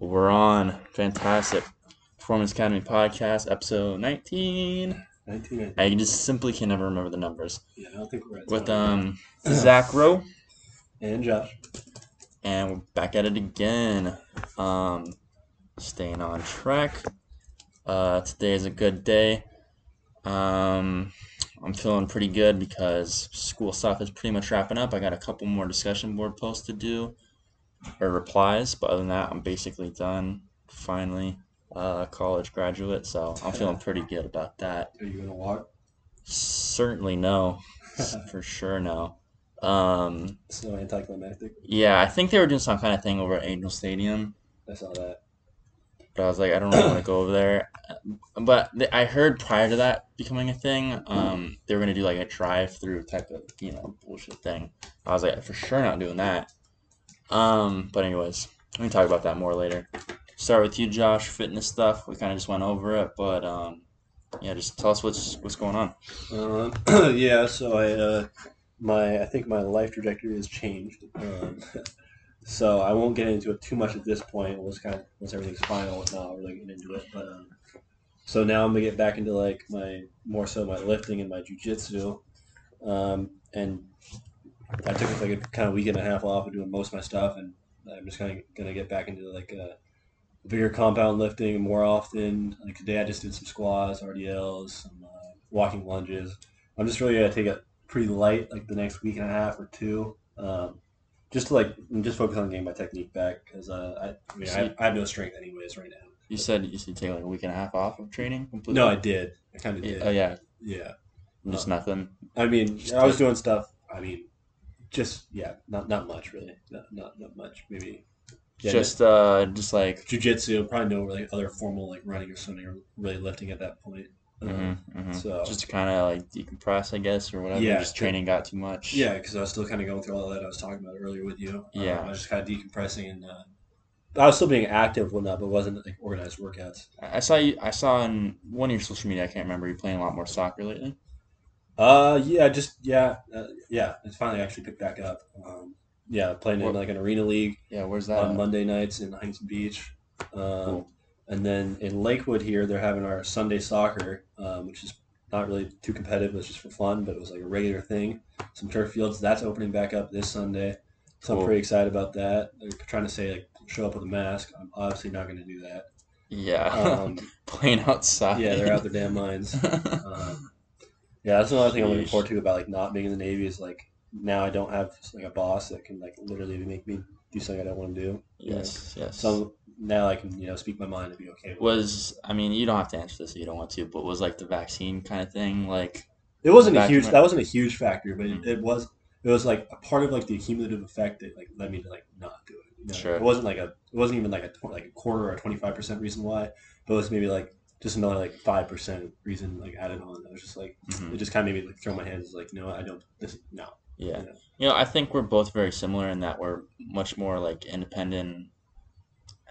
We're on. Fantastic. Performance Academy Podcast, episode 19. 19. I just simply can never remember the numbers. Yeah, I don't think we're at With um Zach Rowe, and Josh. and we're back at it again. Um, staying on track. Uh, today is a good day. Um, I'm feeling pretty good because school stuff is pretty much wrapping up. I got a couple more discussion board posts to do or replies, but other than that, I'm basically done. Finally, uh, college graduate, so I'm feeling pretty good about that. Are you gonna walk? Certainly no, for sure no. Um, So anticlimactic. yeah, I think they were doing some kind of thing over at Angel Stadium, I saw that. but I was like, I don't really want to go over there. But th- I heard prior to that becoming a thing, um, they were gonna do like a drive-through type of you know bullshit thing. I was like, for sure not doing that. Um, but anyways, we can talk about that more later. Start with you, Josh. Fitness stuff. We kind of just went over it, but um, yeah, just tell us what's what's going on. Um, yeah. So I, uh, my, I think my life trajectory has changed. Um, so I won't get into it too much at this point. Once kind of once everything's final, whatnot, I'll really get into it. But um, so now I'm gonna get back into like my more so my lifting and my jujitsu. Um, and I took like a kind of week and a half off of doing most of my stuff, and I'm just kind of gonna get back into like a bigger compound lifting more often. Like today, I just did some squats, RDLs, some uh, walking lunges. I'm just really gonna take it pretty light, like the next week and a half or two, um, just to like just focus on getting my technique back because uh, I, I mean I, I have no strength anyways right now. You said you should take like a week and a half off of training completely. No, I did. I kind of did. Oh yeah, Yeah. just Uh, nothing. I mean, Just I was doing stuff. I mean, just yeah, not not much really. Not not, not much. Maybe. Yeah, just uh, just like jujitsu. Probably no really other formal like running or swimming or really lifting at that point. Um, mhm, mhm. so- just to kind of like decompress, I guess, or whatever. Yeah, just training got too much. Yeah, because I was still kind of going through all that I was talking about earlier with you. Um, Yeah. I was just kind of decompressing and uh, I was still being active, whatnot, but wasn't like organized workouts. I I saw you. I saw on one of your social media. I can't remember. You playing a lot more soccer lately. Uh, yeah, just yeah, uh, yeah. It's finally actually picked back up. Um, yeah, playing in like an arena league Yeah, where's that? on at? Monday nights in Huntington Beach. Um, Cool. And then in Lakewood here, they're having our Sunday soccer, um, which is not really too competitive. It's just for fun, but it was like a regular thing. Some turf fields. That's opening back up this Sunday, so Cool. I'm pretty excited about that. They're trying to say like show up with a mask. I'm obviously not going to do that. Yeah, Um, playing outside. yeah, they're out their damn minds. Um, yeah, that's another thing I'm looking forward to about like not being in the Navy is like now I don't have like a boss that can like literally make me do something I don't want to do. you know? yes, yes. So now I can you know speak my mind and be okay with it. was I mean you don't have to answer this if you don't want to, but was like the vaccine kind of thing like It wasn't a huge. That wasn't a huge factor, but it, mm-hmm. it was. It was like a part of like the cumulative effect that like led me to like not do it. You know? Sure. It wasn't like a. It wasn't even like a like a quarter or twenty five percent reason why, but it was maybe like just another like five percent reason like added on. I was just like mhm. it just kind of made me like throw my hands like no I don't this no yeah. you know. You know, I think we're both very similar in that we're much more like independent.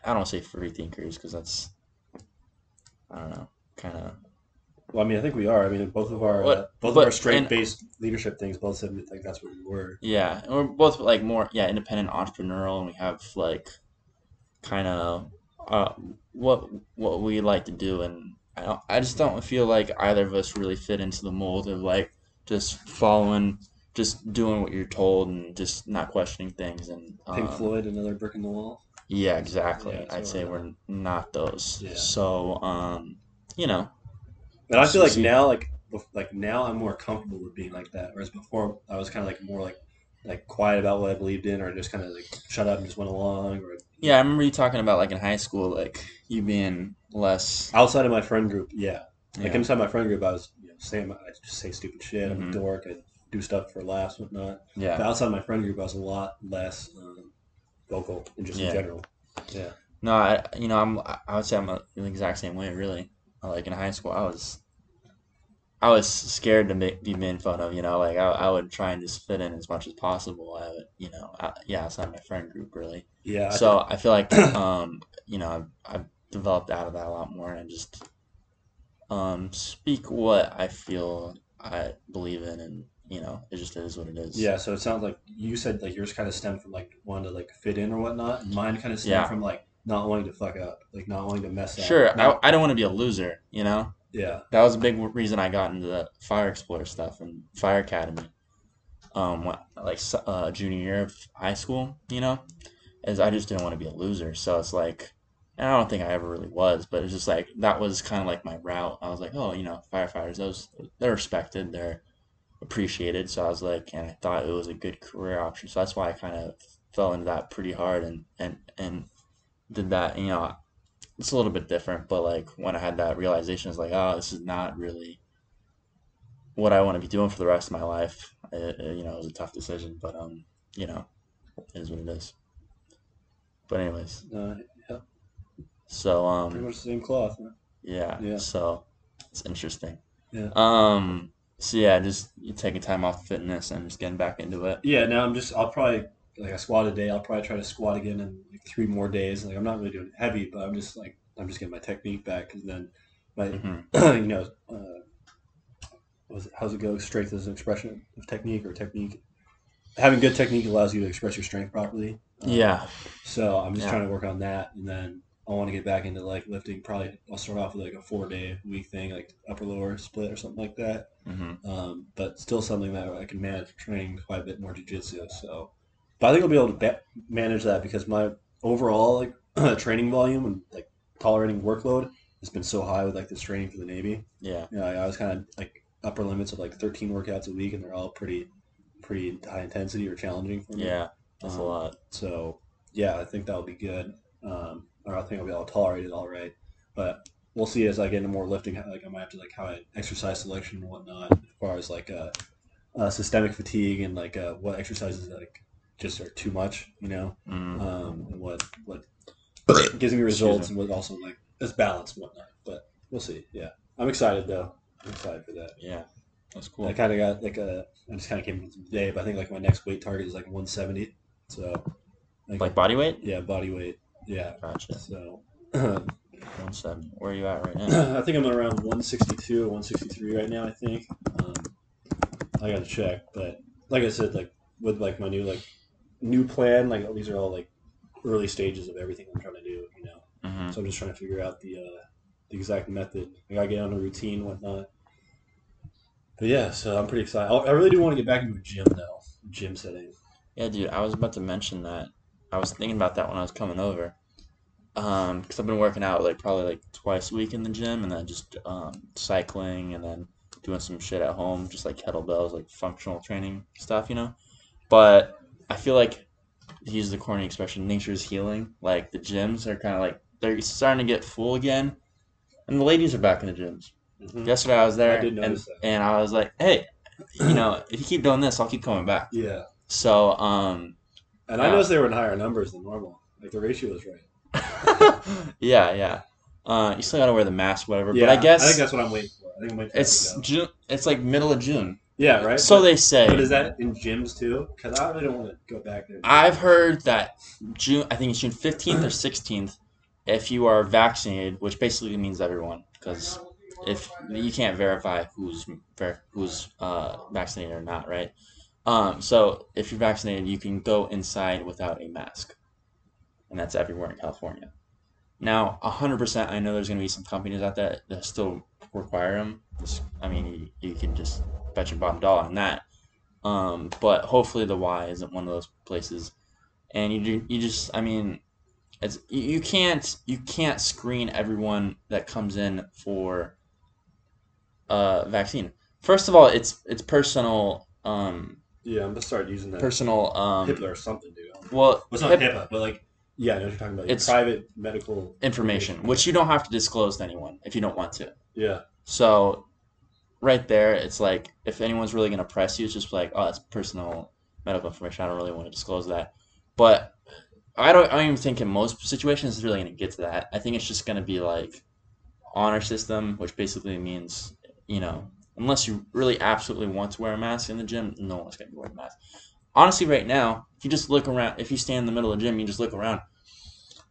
I don't say free thinkers because that's, I don't know, kind of. Well, I mean I think we are. I mean both of our uh, both but- of our strength-based leadership things both said like that's what we were. Yeah, and we're both like more yeah independent entrepreneurial, and we have like kind of uh, what what we like to do, and I don't, I just don't feel like either of us really fit into the mold of like just following, just doing what you're told, and just not questioning things. And Pink um, Floyd, another brick in the wall. Yeah, exactly. Yeah, I'd say we're not those. Yeah. So, um, you know, And I feel like now, like, like now, I'm more comfortable with being like that. Whereas before, I was kind of like more like, like quiet about what I believed in, or just kind of like shut up and just went along. Or yeah, I remember you talking about like in high school, like you being less. outside of my friend group, yeah. Like Yeah. inside my friend group, I was you know, saying, I just say stupid shit. I'm Mhm. a dork. I do stuff for laughs, whatnot. But Yeah. outside my friend group, I was a lot less um, vocal and just Yeah. in general. Yeah. No, I you know I'm I would say I'm a, the exact same way. Really, like in high school, I was. I was scared to make, be made fun of, you know. Like I, I would try and just fit in as much as possible. I would, you know, I, yeah, outside my friend group, really. Yeah. So I feel like um, you know I've, I've developed out of that a lot more and I just um, speak what I feel I believe in and you know it just is what it is. Yeah, so it sounds like you said like yours kind of stemmed from like wanting to like fit in or whatnot, and mine kind of stemmed Yeah. from like not wanting to fuck up, like not wanting to mess up. Sure, I, I don't want to be a loser, you know? Yeah, That was a big reason I got into the Fire Explorer stuff and Fire Academy. Um, like uh, junior year of high school, you know, is I just didn't want to be a loser. So it's like, and I don't think I ever really was, but it's just like that was kind of like my route. I was like, oh, you know, firefighters, those they're respected, they're appreciated. So I was like, and I thought it was a good career option. So that's why I kind of fell into that pretty hard and and and did that. You know, it's a little bit different, but like when I had that realization, it's like, oh, this is not really what I want to be doing for the rest of my life. It, it, you know, it was a tough decision, but um, you know, it is what it is. But anyways, uh, yeah, so pretty um, much the same cloth. Huh? yeah, Yeah. so it's interesting. Yeah. Um, so yeah, just taking time off fitness and just getting back into it. Yeah, now I'm just I'll probably like I squat a day. I'll probably try to squat again in like three more days. Like I'm not really doing heavy, but I'm just like I'm just getting my technique back because then my hmm you know uh, was it, how's it go? Strength is an expression of technique or technique. Having good technique allows you to express your strength properly. Um, Yeah, So I'm just Yeah. trying to work on that, and then I want to get back into like lifting. Probably I'll start off with like a four day week thing, like upper lower split or something like that. hmm Um, but still something that I can manage training quite a bit more jujitsu. So, but I think I'll be able to ba- manage that because my overall like training volume and like tolerating workload has been so high with like this training for the Navy. yeah, You know, I, I was kind of like upper limits of like 13 workouts a week, and they're all pretty pretty high intensity or challenging for me. yeah. That's a Um, lot. So yeah, I think that'll be good. Um, or I think I'll be able to tolerate it all right. But we'll see as I get into more lifting. Like I might have to like how I exercise selection and whatnot, as far as like uh, uh, systemic fatigue and like uh, what exercises like just are too much, you know, Mm. um, and what what gives me results and what also like is balance and whatnot. But we'll see. Yeah, I'm excited though. I'm excited for that. Yeah, that's cool. I kind of got like a. I just kind of came in today, but I think like my next weight target is like 170. So like, Like body weight? yeah, body weight. Yeah. Gotcha. So 170. Where are you at right now? I think I'm around 162 or 163 right now. I think. Um, I got to check, but like I said, like with like my new like new plan, like these are all like early stages of everything I'm trying to do. You know, hmm so I'm just trying to figure out the uh, the exact method. I gotta get on a routine, whatnot. But yeah, so I'm pretty excited. I I really do want to get back into a gym though, gym setting. Yeah, dude, I was about to mention that. I was thinking about that when I was coming over. Um, because I've been working out like probably like twice a week in the gym, and then just um, cycling, and then doing some shit at home, just like kettlebells, like functional training stuff, you know. But I feel like to use the corny expression, nature's healing. Like the gyms are kind of like they're starting to get full again, and the ladies are back in the gyms. Mhm. Yesterday I was there, I did and, that. and I was like, hey, you know, if you keep doing this, I'll keep coming back. Yeah, So, um, and I noticed they were in higher numbers than normal. Like the ratio was right. yeah, yeah. Uh, you still gotta wear the mask, whatever. Yeah, but I guess I think that's what I'm waiting for. I think I'm waiting for it's that to go. June. It's like middle of June. Yeah, right. So but, they say. But is that in gyms too? Because I really don't want to go back there. I've heard that June. I think it's June fifteenth or sixteenth. If you are vaccinated, which basically means everyone, because if you can't verify who's ver- who's uh, vaccinated or not, right? Um, so if you're vaccinated, you can go inside without a mask, and that's everywhere in California. Now, hundred percent, I know there's going to be some companies out there that still require them. Just- I mean, you, you can just bet your bottom dollar on that. Um, but hopefully, the Y isn't one of those places, and you do- you just, I mean, it's you, can't you can't screen everyone that comes in for a vaccine. First of all, it's it's personal um yeah, I'm gonna start using that personal um HIPAA or something, dude. well it's not hip- HIPAA, but like, yeah, I know you're talking about. It's- private medical information, which you don't have to disclose to anyone if you don't want to. Yeah, So, right there, it's like if anyone's really gonna press you, it's just like, oh, that's personal medical information. I don't really want to disclose that. But I don't. I don't even think in most situations it's really gonna get to that. I think it's just gonna be like honor system, which basically means you know, unless you really absolutely want to wear a mask in the gym, no one's gonna be wearing a mask. Honestly, right now, if you just look around, if you stand in the middle of the gym, you just look around.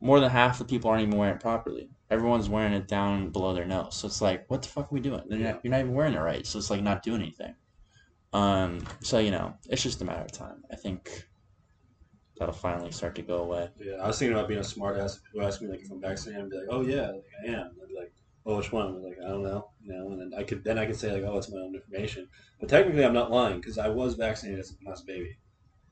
More than half the people aren't even wearing it properly. Everyone's wearing it down below their nose. So it's like, what the fuck are we doing? You're not, you're not even wearing it right. So it's like not doing anything. Um, so you know, it's just a matter of time. I think that'll finally start to go away. Yeah, I was thinking about being a smart ass who asked me like if I'm vaccinated, I'd be like, oh yeah, like I am. I'd be like, oh which one? I'm like I don't know, you know, and then I could then I could say like, oh it's my own information, but technically I'm not lying because I was vaccinated as, a baby.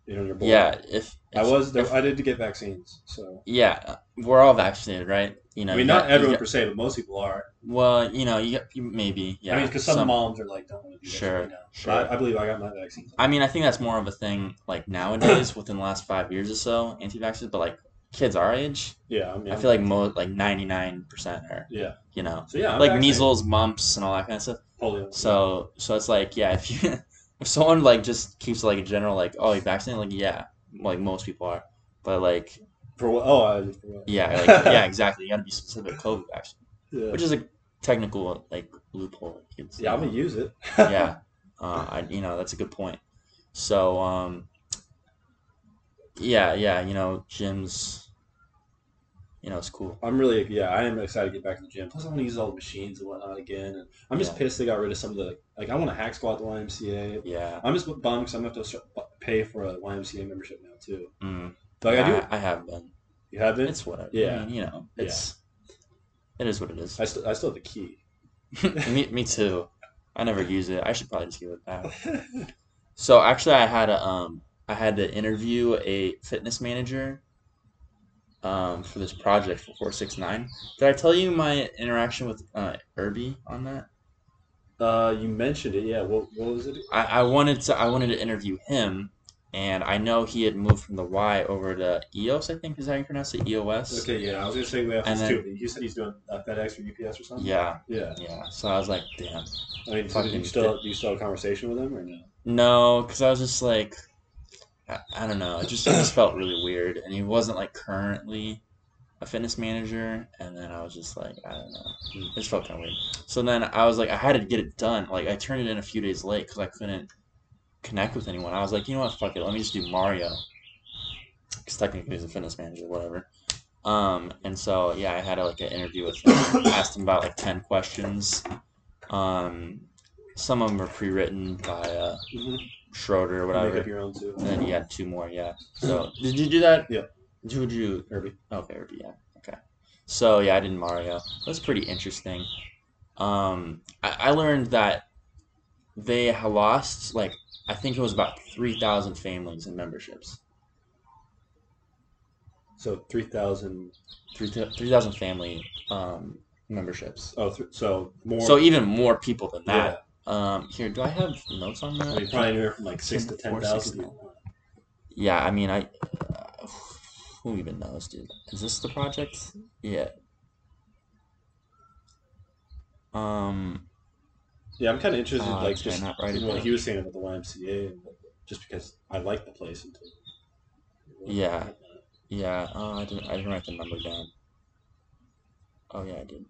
You know, you're born. Yeah, if, I was. There, if- I did to get vaccines, so yeah, we're all vaccinated, right? You know, I mean not got- everyone got- per se, but most people are. well, you know, you got you, maybe. Yeah, I mean, because some, some- moms are like don't want to do Sure, right now. sure. I, I believe I got my vaccines. I mean, I think that's more of a thing like nowadays within the last five years or so, anti-vaxxers. But like kids our age, yeah, I mean, I feel like most like ninety nine percent are, yeah. you know, So yeah, I'm like vaccinated. measles, mumps, and all that kind of stuff. polio. So so it's like yeah, if you if someone like just keeps like a general like oh you vaccinated like yeah, like most people are, but like for what? Oh, I, for yeah like yeah exactly you got to be specific COVID vaccine, yeah. which is a technical like loophole. It's, yeah, I'm gonna use it. yeah, uh, I, you know that's a good point. So um, yeah, yeah, you know, gyms, you know, it's cool. I'm really yeah, I am excited to get back to the gym. Plus, I want to use all the machines and whatnot again. And I'm just Yeah. pissed they got rid of some of the like. I want to hack squat the YMCA. Yeah, I'm just bummed because I'm gonna have to start, pay for a YMCA membership now too. mm. But like, I do. I, I have been. You have been? It's whatever. Yeah. I mean, you know, Yeah. it's it is what it is. I still I still have the key. me, me too. I never use it. I should probably just give it back. So actually, I had a um, I had to interview a fitness manager, um, for this project for four six nine. Did I tell you my interaction with uh Irby on that? uh, you mentioned it. Yeah. What what was it? I, I wanted to I wanted to interview him, and I know he had moved from the Y over to EOS. I think is that how you pronounce it, EOS. Okay. Yeah, I was gonna say we have this too. You said he's doing uh, FedEx or UPS or something. Yeah, Yeah. yeah. So I was like, damn. I mean, so did you Fucking still do you still have a conversation with him or no? No, because I was just like, I, I don't know. It just, it just felt really weird, and he wasn't like currently a fitness manager, and then I was just like, I don't know. It just felt kind of weird. So then I was like, I had to get it done. Like I turned it in a few days late because I couldn't connect with anyone. I was like, you know what? Fuck it. Let me just do Mario, because technically he's a fitness manager, whatever. Um, and so yeah, I had like an interview with him. asked him about like ten questions. Um, some of them were pre-written by uh, Mm-hmm. Schroeder or Make whatever. up your own too. And then you had two more, yeah. So did you do that? Yeah. Who would you? Kirby. Okay, Irby, yeah. Okay. So yeah, I did Mario. Was pretty interesting. Um, I, I learned that they lost like I think it was about three thousand families and memberships. So three thousand. Three three thousand family um, memberships. Oh, th- so more. So even more people than yeah. that. Um, here, do I have notes on that? Mean, probably anywhere from like six to ten thousand. Yeah, I mean, I. Uh, who even knows, dude? Is this the project? Yeah. Um. Yeah, I'm kind of interested, Uh, like just it in what he was saying about the YMCA, and just because I like the place. And Yeah. Yeah. Oh, I didn't. I didn't write the number down. Oh yeah, I did.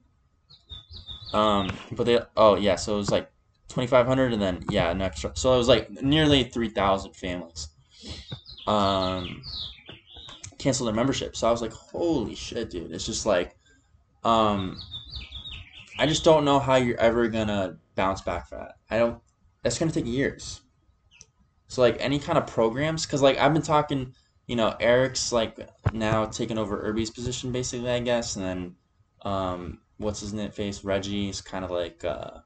Um, but they. Oh yeah, so it was like twenty five hundred, and then yeah, an extra. So it was like nearly three thousand families. Um, canceled their membership. So I was like, holy shit, dude! It's just like, um, I just don't know how you're ever gonna bounce back for that. I don't. That's gonna take years. So like any kind of programs, because like I've been talking you know, Eric's like now taking over Irby's position basically, I guess, and then um, what's his name face Reggie's kind of like uh,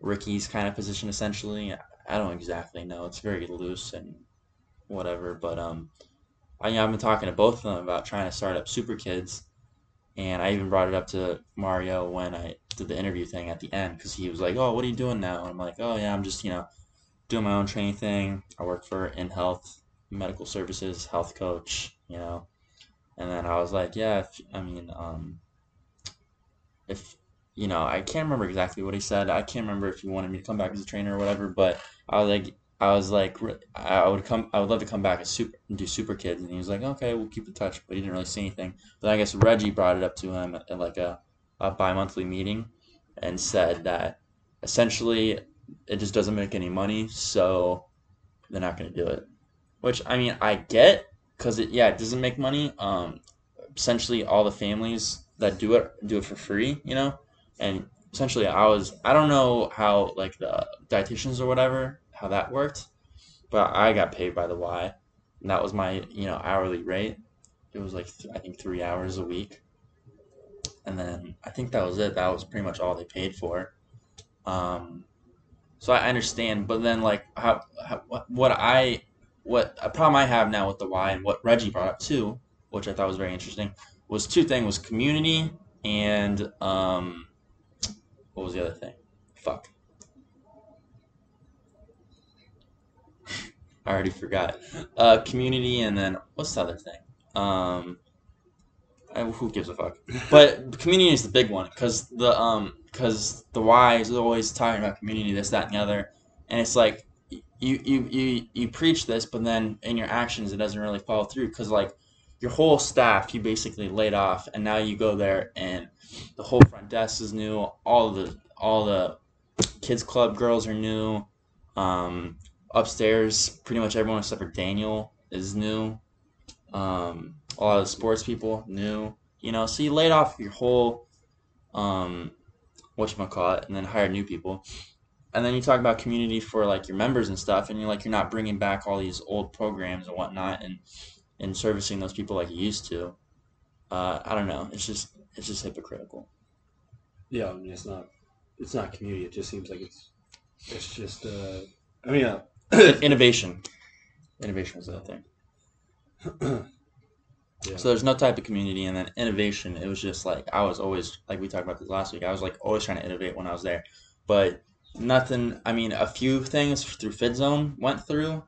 Ricky's kind of position essentially. I don't exactly know. It's very loose and whatever, but um, I, I've been talking to both of them about trying to start up Super Kids, and I even brought it up to Mario when I did the interview thing at the end because he was like, "Oh, what are you doing now?" And I'm like, "Oh yeah, I'm just you know doing my own training thing. I work for In Health." medical services, health coach, you know. And then I was like, yeah, if, I mean, um, if, you know, I can't remember exactly what he said. I can't remember if he wanted me to come back as a trainer or whatever, but I was like, I was like, I would come, I would love to come back as super, and do super kids. And he was like, okay, we'll keep in touch, but he didn't really say anything. But I guess Reggie brought it up to him at, like a, a bi-monthly meeting and said that essentially it just doesn't make any money, so they're not going to do it which I mean I get because it yeah it doesn't make money. Um, essentially all the families that do it do it for free, you know, and essentially I was I don't know how like the dietitians or whatever how that worked, but I got paid by the Y, And that was my you know hourly rate. It was like th- I think three hours a week, and then I think that was it. That was pretty much all they paid for. Um, so I understand, but then like how, how what, what I what a problem I have now with the Y and what Reggie brought up too, which I thought was very interesting, was two things: was community and um, what was the other thing? Fuck. I already forgot. Uh, community and then what's the other thing? Um, I, who gives a fuck? But community is the big one because the um because the Y is always talking about community, this, that, and the other, and it's like you you you you preach this, but then in your actions it doesn't really follow through because like your whole staff you basically laid off, and now you go there and the whole front desk is new, all the all the kids club girls are new. Um, upstairs, pretty much everyone except for Daniel is new. Um, a lot of the sports people new. You know, so you laid off your whole um, what you call it, and then hired new people. And then you talk about community for like your members and stuff, and you're like you're not bringing back all these old programs and whatnot, and and servicing those people like he used to. Uh, I don't know. It's just it's just hypocritical. Yeah, I mean it's not it's not community. It just seems like it's it's just uh I mean uh, Innovation. Innovation was that thing. yeah. So there's no type of community, and then innovation. It was just like I was always like we talked about this last week. I was like always trying to innovate when I was there, but nothing. I mean, a few things through FitZone went through,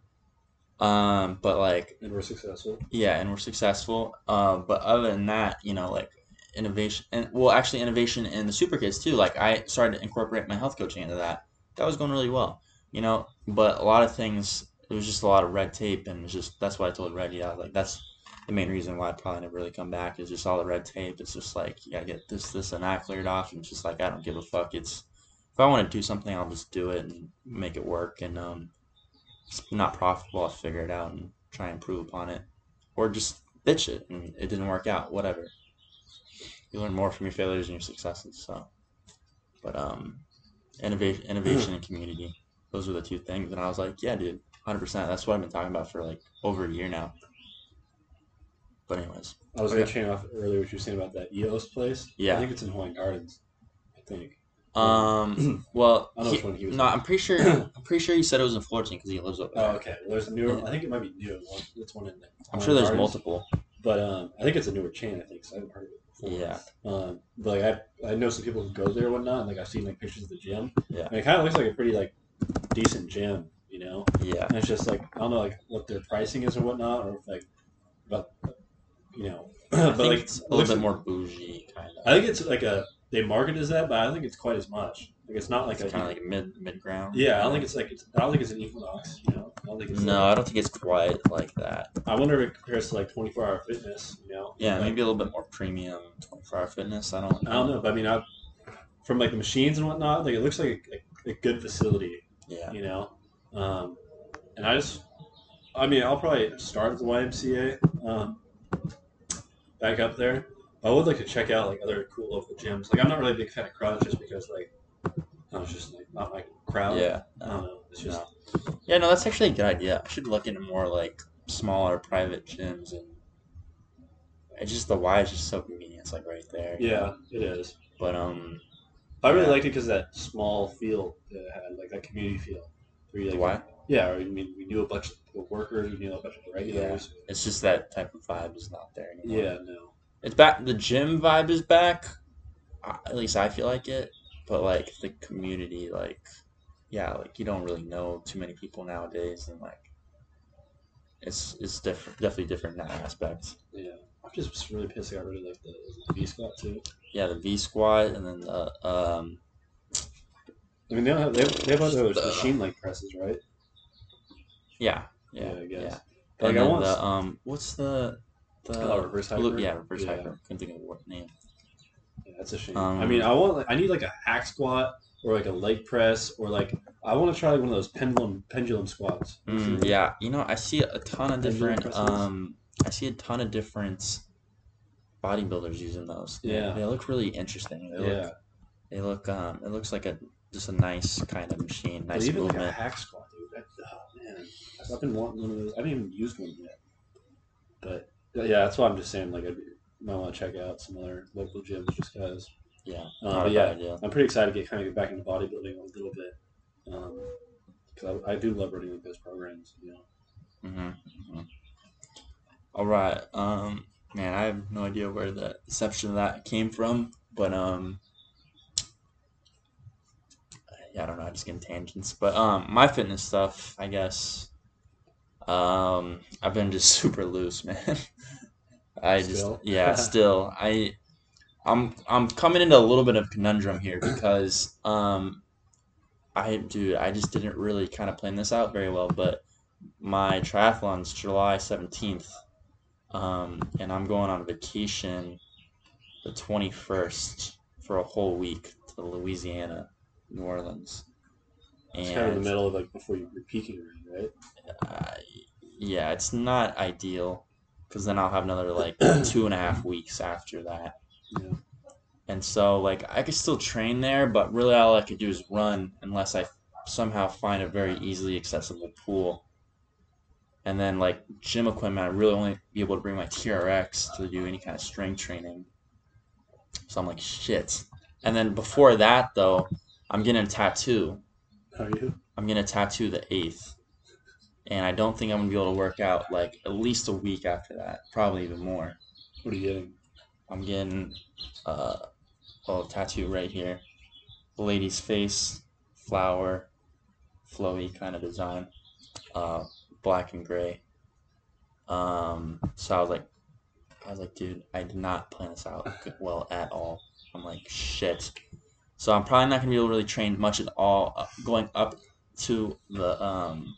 um, but like and we're successful. yeah, and we're successful. Um, but other than that, you know, like innovation and well, actually innovation in the Super Kids too. Like I started to incorporate my health coaching into that. That was going really well, you know. But a lot of things, it was just a lot of red tape, and it's just that's why I told Reggie. I was like, that's the main reason why I probably never really come back is just all the red tape. It's just like you gotta get this, this, and that cleared off, and it's just like I don't give a fuck. It's if I want to do something, I'll just do it and make it work. And um, not profitable, I'll figure it out and try and improve upon it, or just bitch it and it didn't work out. Whatever. You learn more from your failures and your successes. So, but um, innovation, innovation, and community. Those were the two things, and I was like, yeah, dude, hundred percent. That's what I've been talking about for like over a year now. But anyways, I was Okay. gonna chain off earlier what you were saying about that EOS place. Yeah. I think it's in Hawaiian Gardens. I think. Um, well, he, he was no, in. I'm pretty sure. I'm pretty sure he said it was in Fullerton because he lives over there. Oh, okay. Well, there's a newer. I think it might be new. It's one in. I'm Hawaiian sure there's Gardens, multiple. But um, I think it's a newer chain. I think so. I haven't heard of it before. Yeah, Um, but like I, I know some people who go there and whatnot. And, like I've seen like pictures of the gym. Yeah. And it kind of looks like a pretty like decent gym, you know. yeah, And it's just like I don't know like what their pricing is or whatnot, or if like, but you know, I but think like it's a little bit like- more bougie, kind of. I think it's like a they market as that, but I don't think it's quite as much. Like it's not like It's a kind of like mid mid ground. yeah. I don't think it's like it's, I don't think it's an Equinox. You know, I don't think it's No, like- I don't think it's quite like that. I wonder if it compares to like twenty four hour fitness. You know, Yeah, Like, maybe a little bit more premium 24 hour fitness. I don't. Know. I don't know, but I mean, I from like the machines and whatnot, like it looks like a, a good facility. Yeah, You know, um, and I just, I mean, I'll probably start at the YMCA, um, back up there. I would like to check out like other cool local gyms. Like I'm not really a big fan of crowds just because like I was just like not my crowd. yeah, I don't know. It's just no. yeah. No, that's actually a good idea. I should look into more like smaller private gyms and. It's just the Y is just so convenient. It's like right there. yeah, it is. But um, I really Yeah. liked it because that small feel that it had, like that community feel. Where you, the like, Y. Yeah, I mean, we knew a bunch of the workers, we knew a bunch of the regulars. It's just that type of vibe is not there anymore. Yeah, no. It's back. The gym vibe is back. At least I feel like it. But like the community, like yeah, like you don't really know too many people nowadays, and like it's it's different, definitely different in that aspect. Yeah. I'm just really pissed I got rid of like the, the V squat too. Yeah, the V squat, and then the um I mean, they don't have they have, they have other The- machine like presses, right? yeah yeah I guess. yeah. Like, I want the um what's the the Oh, reverse blue- hyper? yeah reverse Yeah. hyper. Couldn't think of the word name. Yeah, that's a shame. Um, I mean, I want like I need like a hack squat or like a leg press or like I want to try like one of those pendulum pendulum squats. Mm, yeah, you know, I see a ton of different. Um, I see a ton of different bodybuilders using those. Yeah. they look really interesting. They Yeah. look, they look. Um, it looks like a just a nice kind of machine, nice even like a hack squat, dude. That, oh man, I've been wanting one of those. I haven't even used one yet. But yeah, that's why I'm just saying. Like, I might want to check out some other local gyms just because. Yeah, not but yeah, idea. I'm pretty excited to get kind of get back into bodybuilding a little bit. Because I, I do love running like those programs. You know. hmm hmm All right. Um, man, I have no idea where the inception of that came from, but um, yeah, I don't know. I just get tangents. But um, my fitness stuff, I guess. Um, I've been just super loose, man. I just yeah, still I I'm I'm coming into a little bit of conundrum here because um I dude, I just didn't really kind of plan this out very well, but my triathlon's July 17th. Um, and I'm going on vacation the 21st for a whole week to Louisiana, New Orleans. It's kind of in the middle of like before you're peaking, right? uh, yeah, it's not ideal because then I'll have another like two and a half weeks after that. Yeah. And so, like, I could still train there, but really all I could do is run unless I somehow find a very easily accessible pool. And then, like, gym equipment, I really only be able to bring my TRX to do any kind of strength training. So I'm like, shit. And then before that, though, I'm getting a tattoo. Are you? I'm gonna tattoo the 8th. And I don't think I'm to be able to work out, like, at least a week after that. Probably even more. What are you getting? I'm getting uh, a little tattoo right here. The lady's face, flower, flowy kind of design, uh, black and gray. Um, so I was like, I was like, dude, I did not plan this out well at all. I'm like, shit. So I'm probably not gonna be able to really train much at all uh, going up to the um,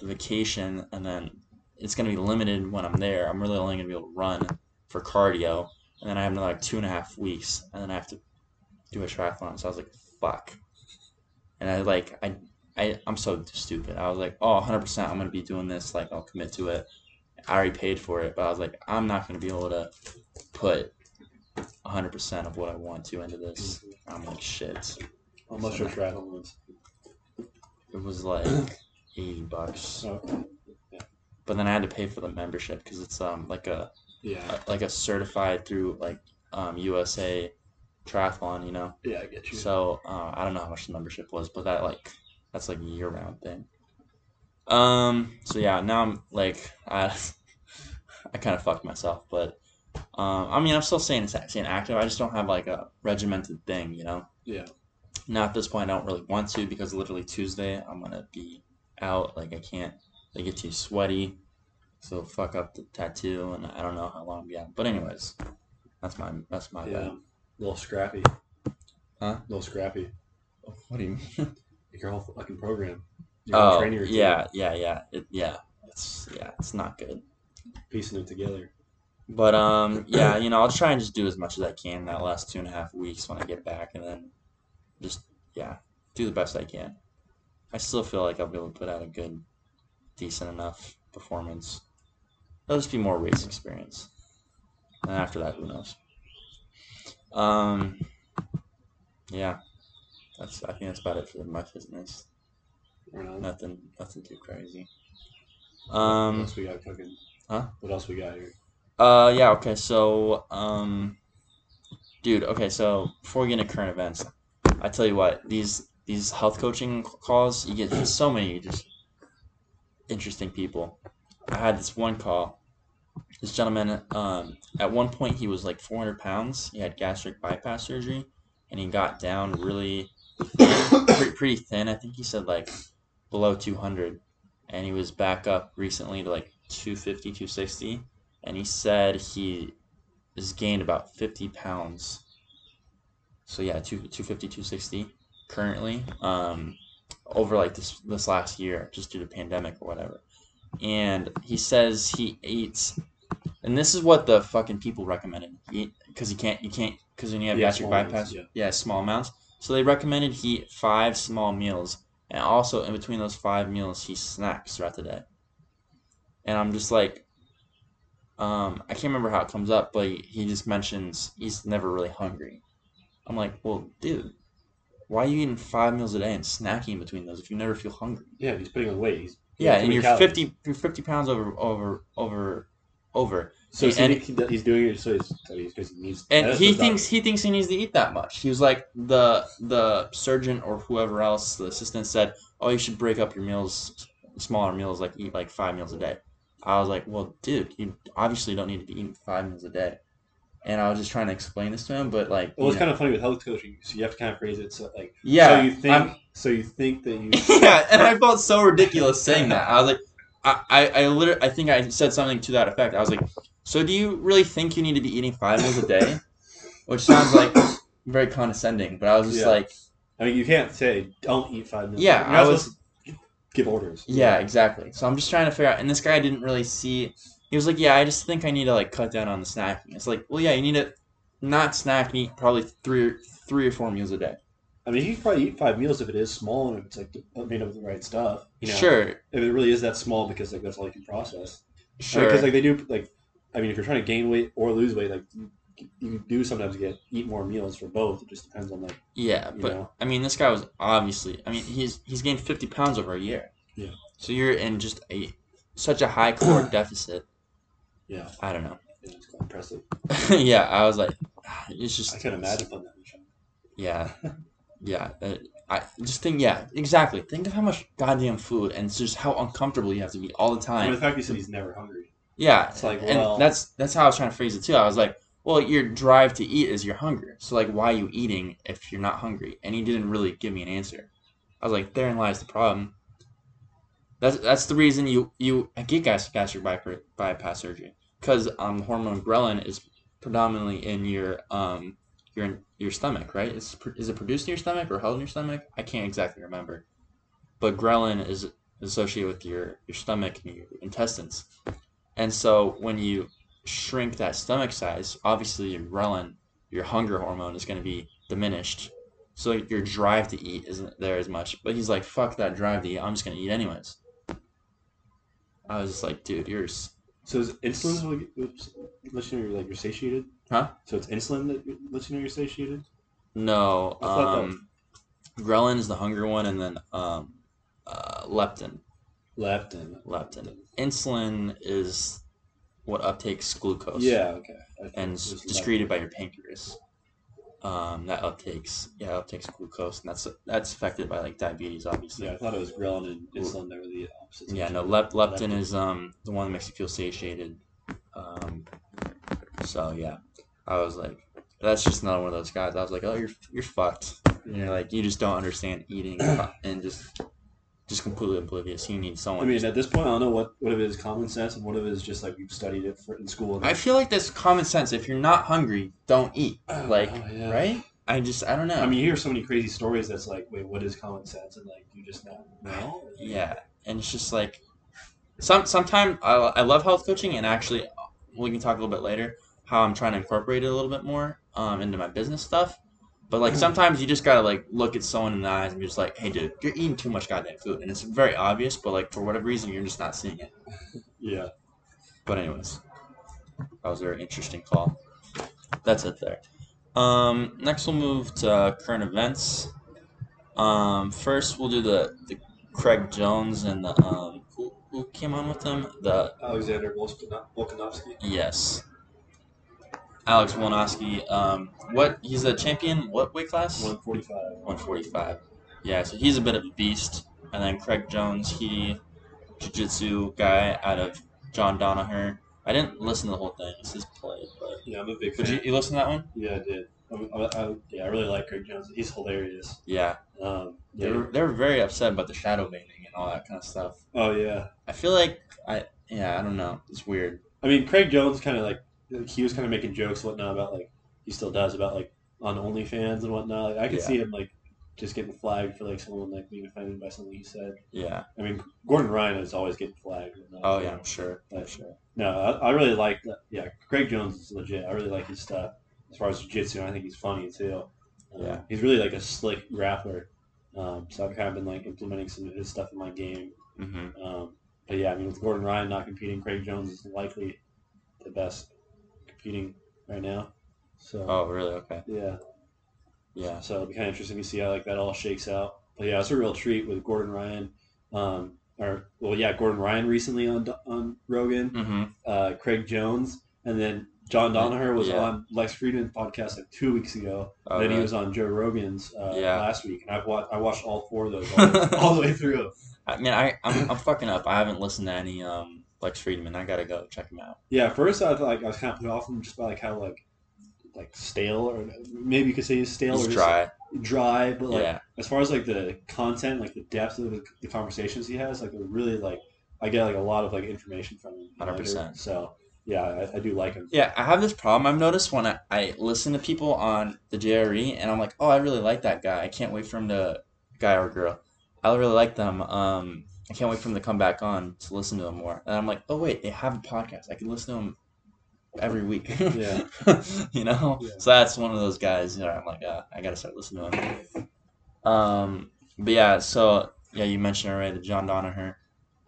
the vacation, and then it's gonna be limited when I'm there. I'm really only gonna be able to run for cardio, and then I have another like two and a half weeks, and then I have to do a triathlon. So I was like, fuck. And I like I I I'm so stupid. I was like, oh, 100 percent, I'm gonna be doing this. Like I'll commit to it. I already paid for it, but I was like, I'm not gonna be able to put 100 percent of what I want to into this. I'm like, shit. How much your triathlon was? It was like 80 bucks, Oh, but then I had to pay for the membership because it's um like a yeah, like a certified through like um USA triathlon, you know. yeah, I get you. So uh, I don't know how much the membership was, but that like that's like a year round thing. Um. So yeah, now I'm like I I kind of fucked myself, but um. I mean, I'm still staying staying active. I just don't have like a regimented thing, you know. yeah, Now at this point, I don't really want to because literally Tuesday I'm gonna be out. Like I can't. I get too sweaty, so fuck up the tattoo, and I don't know how long. Yeah. But anyways, that's my that's my yeah. bad. A little scrappy. Huh? A little scrappy. What do you mean? Your whole fucking program. Your Oh, yeah, yeah, yeah. It, yeah, it's yeah, it's not good. Piecing it together. But um, yeah, you know, I'll try and just do as much as I can that last two and a half weeks when I get back, and then just yeah, do the best I can. I still feel like I'll be able to put out a good, decent enough performance. It'll just be more race experience, and after that, who knows? Um, yeah, that's I think that's about it for my fitness. Right. Nothing, nothing too crazy. Um, what else we got cooking? Huh? What else we got here? Uh, yeah, okay, so, um, dude, okay, so before we get into current events, I tell you what, these these health coaching calls, you get so many just interesting people. I had this one call. This gentleman, um, at one point he was like 400 pounds. He had gastric bypass surgery, and he got down really pretty, pretty thin. I think he said like below 200, and he was back up recently to like 250, 260 and he said he has gained about 50 pounds. So yeah, two, 250, 260 currently, um, over like this this last year, just due to pandemic or whatever. And he says he eats, and this is what the fucking people recommended. Because you can't, you can't, because when you have Yeah, gastric bypass, amounts, yeah, small amounts. So they recommended he eat five small meals, and also in between those five meals, he snacks throughout the day. And I'm just like, um, I can't remember how it comes up, but he, just mentions he's never really hungry. I'm like, well, dude, why are you eating five meals a day and snacking in between those if you never feel hungry? Yeah, he's putting on weight. He's Yeah, and you're calories. fifty, you're fifty pounds over over over over. So, and- he, he- he's doing it so he's because he needs. And he thinks he thinks he needs to eat that much. He was like the the surgeon or whoever else, the assistant said, "Oh, you should break up your meals, smaller meals, like eat like five meals a day." I was like, "Well, dude, you obviously don't need to be eating five meals a day." And I was just trying to explain this to him, but like, Well, it's know- kind of funny with health coaching. So you have to kind of phrase it so like. yeah, So you think? I'm- so you think that you. yeah, and I felt so ridiculous saying that. I was like, I, I, I literally, I think I said something to that effect. I was like, so do you really think you need to be eating five meals a day? Which sounds like very condescending, but I was just Yeah. like, I mean, you can't say don't eat five meals. Yeah, I was- to give orders. yeah, exactly. So I'm just trying to figure out, and this guy didn't really see. He was like, yeah, I just think I need to like cut down on the snacking. It's like, well, yeah, you need to not snack and eat probably three, or three or four meals a day. I mean, you can probably eat five meals if it is small and it's like made up of the right stuff. You know, Sure, If it really is that small because like that's all you can process. sure. Because like they do like, I mean, if you're trying to gain weight or lose weight, like you, do sometimes get eat more meals for both. It just depends on like Yeah, but know. I mean, this guy was obviously. I mean, he's he's gained fifty pounds over a year. Yeah. So you're in just a such a high caloric deficit. Yeah, I don't know. it's quite impressive. yeah, I was like, it's just. I can imagine putting that much. Yeah, yeah. uh, I just think, yeah, exactly. Think of how much goddamn food and just how uncomfortable you have to be all the I mean, time. the fact you said he's never hungry. Yeah, It's like, and well- that's that's how I was trying to phrase it too. I was like, well, your drive to eat is your hunger. So like, why are you eating if you're not hungry? And he didn't really give me an answer. I was like, therein lies the problem. That's that's the reason you you get gastric bypass, surgery because um hormone ghrelin is predominantly in your um your your stomach, right? Is is it produced in your stomach or held in your stomach? I can't exactly remember, but ghrelin is associated with your your stomach and your intestines, and so when you shrink that stomach size, obviously your ghrelin, your hunger hormone, is going to be diminished. So your drive to eat isn't there as much. But he's like, "Fuck that drive to eat. I'm just gonna eat anyways." I was just like, "Dude, you're So is insulin what lets you know you're like you're satiated? Huh? So it's insulin that lets you know you're satiated? no." I thought that- Um, ghrelin is the hunger one, and then um, uh, leptin. Leptin. Leptin. Insulin is what uptakes glucose. Yeah. Okay. And it's it's by your pancreas. Um, that uptakes, yeah, uptakes glucose, and that's that's affected by like diabetes, obviously. Yeah, I thought it was ghrelin and insulin that were the opposites. Yeah, no, lep- leptin is um the one that makes you feel satiated. Um, so yeah, I was like, that's just another one of those guys. I was like, oh, you're you're fucked. And you're like, you just don't understand eating and just just completely oblivious. You need someone. I mean, at this point, I don't know what what of it is common sense and what of it is just like we've studied it for, in school. I feel like that's common sense. If you're not hungry, don't eat. Oh, Like, oh, yeah. right? I just, I don't know. I mean, you hear so many crazy stories that's like, wait, what is common sense? And like, you just not know. Yeah, and it's just like some sometimes I, I love health coaching, and actually we can talk a little bit later how I'm trying to incorporate it a little bit more um, into my business stuff. But like sometimes you just gotta like look at someone in the eyes and be just like, "Hey, dude, you're eating too much goddamn food," and it's very obvious. But like for whatever reason, you're just not seeing it. Yeah. But anyways, that was a very interesting call. That's it there. Um, next we'll move to uh, current events. Um, first we'll do the, the Craig Jones and the um who, who came on with them the Alexander Volkano- Volkanovsky. yes Alex Wolnoski. Um, what he's a champion. What weight class? 145. 145. Yeah, so he's a bit of a beast. And then Craig Jones, he jiu-jitsu guy out of John Danaher. I didn't listen to the whole thing. It's his play, but Yeah, I'm a big did you, you listen to that one? Yeah, I did. I, I, I, yeah, I really like Craig Jones. He's hilarious. Yeah, Um, they were they were very upset about the shadow banning and all that kind of stuff. Oh yeah. I feel like I yeah I don't know. It's weird. I mean, Craig Jones kind of like like, he was kind of making jokes and whatnot about like he still does about like on OnlyFans and whatnot. Like, I could Yeah. see him like just getting flagged for like someone like being offended by something he said. Yeah. I mean, Gordon Ryan is always getting flagged. uh, Oh yeah, I'm sure. I'm sure. No, I, I really like that. Yeah, Craig Jones is legit. I really like his stuff as far as jiu-jitsu. I think he's funny too. Um, Yeah. he's really like a slick grappler. Um, so I've kind of been like implementing some of his stuff in my game. hmm Um, but yeah, I mean, with Gordon Ryan not competing, Craig Jones is likely the best competing right now. So Oh really? Okay. yeah, Yeah. so it'll be kind of interesting to see how like that all shakes out. But yeah, it's a real treat with Gordon Ryan. Um, or well, yeah, Gordon Ryan recently on on Rogan, Mm-hmm. uh, Craig Jones, and then John Danaher was Yeah. on Lex Fridman podcast like two weeks ago. Oh, then he was on Joe Rogan's uh, Yeah. last week, and I've watched I watched all four of those all, all the way through. I mean, I I'm, I'm fucking up. I haven't listened to any um Lex Fridman. I gotta go check him out. Yeah, first I thought like I was kind of put off him just by like how like like stale or maybe you could say he's stale He's or just dry. dry, but like yeah. as far as like the content, like the depth of the, the conversations he has, like they're really like I get like a lot of like information from him. 100%. So yeah, I, I do like him. Yeah, I have this problem I've noticed when I, I listen to people on the JRE and I'm like, oh, I really like that guy. I can't wait for him to, guy or girl, I really like them. Um, I can't wait for them to come back on to listen to them more. And I'm like, oh, wait, they have a podcast. I can listen to them every week. Yeah. you know? Yeah. So that's one of those guys, you know, I'm like, uh, I gotta start listening to him. Um, but yeah, so, yeah, you mentioned already the John Danaher.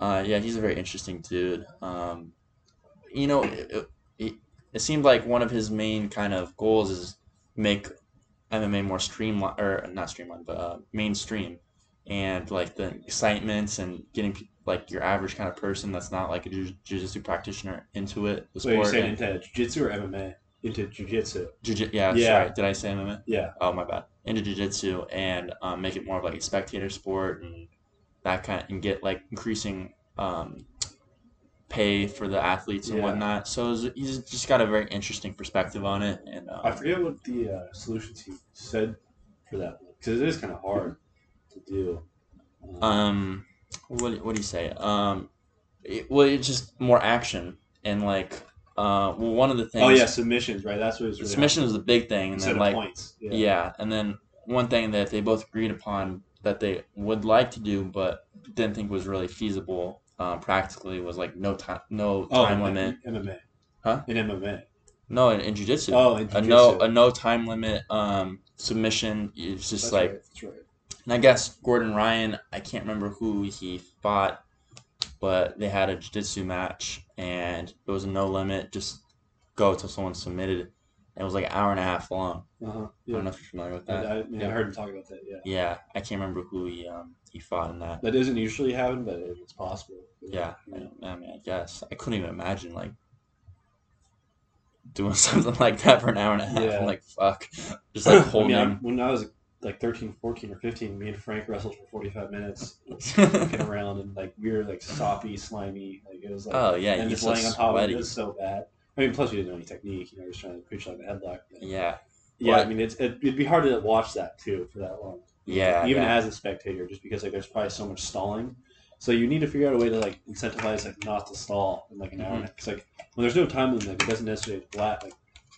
Uh, yeah, he's a very interesting dude. Um, you know, it, it, it seemed like one of his main kind of goals is make MMA more streamlined, or not streamlined, but uh, mainstream, and like the excitements and getting like your average kind of person that's not like a jiu- jiu-jitsu practitioner into it. The So you're saying and into jiu-jitsu or MMA? Into jiu-jitsu. jiu- yeah, Yeah. sorry, did I say MMA? Yeah. Oh my bad. Into jiu-jitsu and um, make it more of like a spectator sport and that kind of, and get like increasing um, pay for the athletes and Yeah. whatnot. So it's- he's just got a very interesting perspective on it. And um, I forget what the uh, solutions he said for that because it is kind of hard to do. um, what what do you say? Um, it, well, it's just more action and like uh, well, one of the things. oh yeah, submissions, right? That's what it's really submission was the big thing, and then like points. Yeah. Yeah, and then one thing that they both agreed upon that they would like to do, but didn't think was really feasible um, practically was like no time, no Oh, time in limit. MMA. Huh? In MMA. No, in, in jujitsu, Oh, in a no jiu-jitsu. a no time limit um, submission. It's just That's like, right, that's right. And I guess Gordon Ryan. I can't remember who he fought, but they had a jiu-jitsu match, and it was a no limit. Just go till someone submitted. It was like an hour and a half long. Uh-huh. I Yeah. don't know if you're familiar with I, that. I, mean, I heard him talk about that. Yeah. Yeah, I can't remember who he um he fought in that. That doesn't usually happen, but it's possible. Yeah, I, I mean, I guess I couldn't even imagine like doing something like that for an hour and a half. Yeah. I'm like, fuck, just like I holding. mean, I, when I was like 13, 14, or 15, me and Frank wrestled for 45 minutes, looking around, and like we were like soppy, slimy. Like it was like, Oh, yeah, and just so laying on top of it was so bad. I mean, plus we didn't know any technique. You know, just trying to preach like a headlock. But, yeah, yeah, I mean, it's it, it'd be hard to watch that too for that long. yeah, even yeah. as a spectator, just because like there's probably so much stalling. So you need to figure out a way to like incentivize like not to stall in like an hour. Mhm. Because like when there's no time limit, like, it doesn't necessarily flat. Like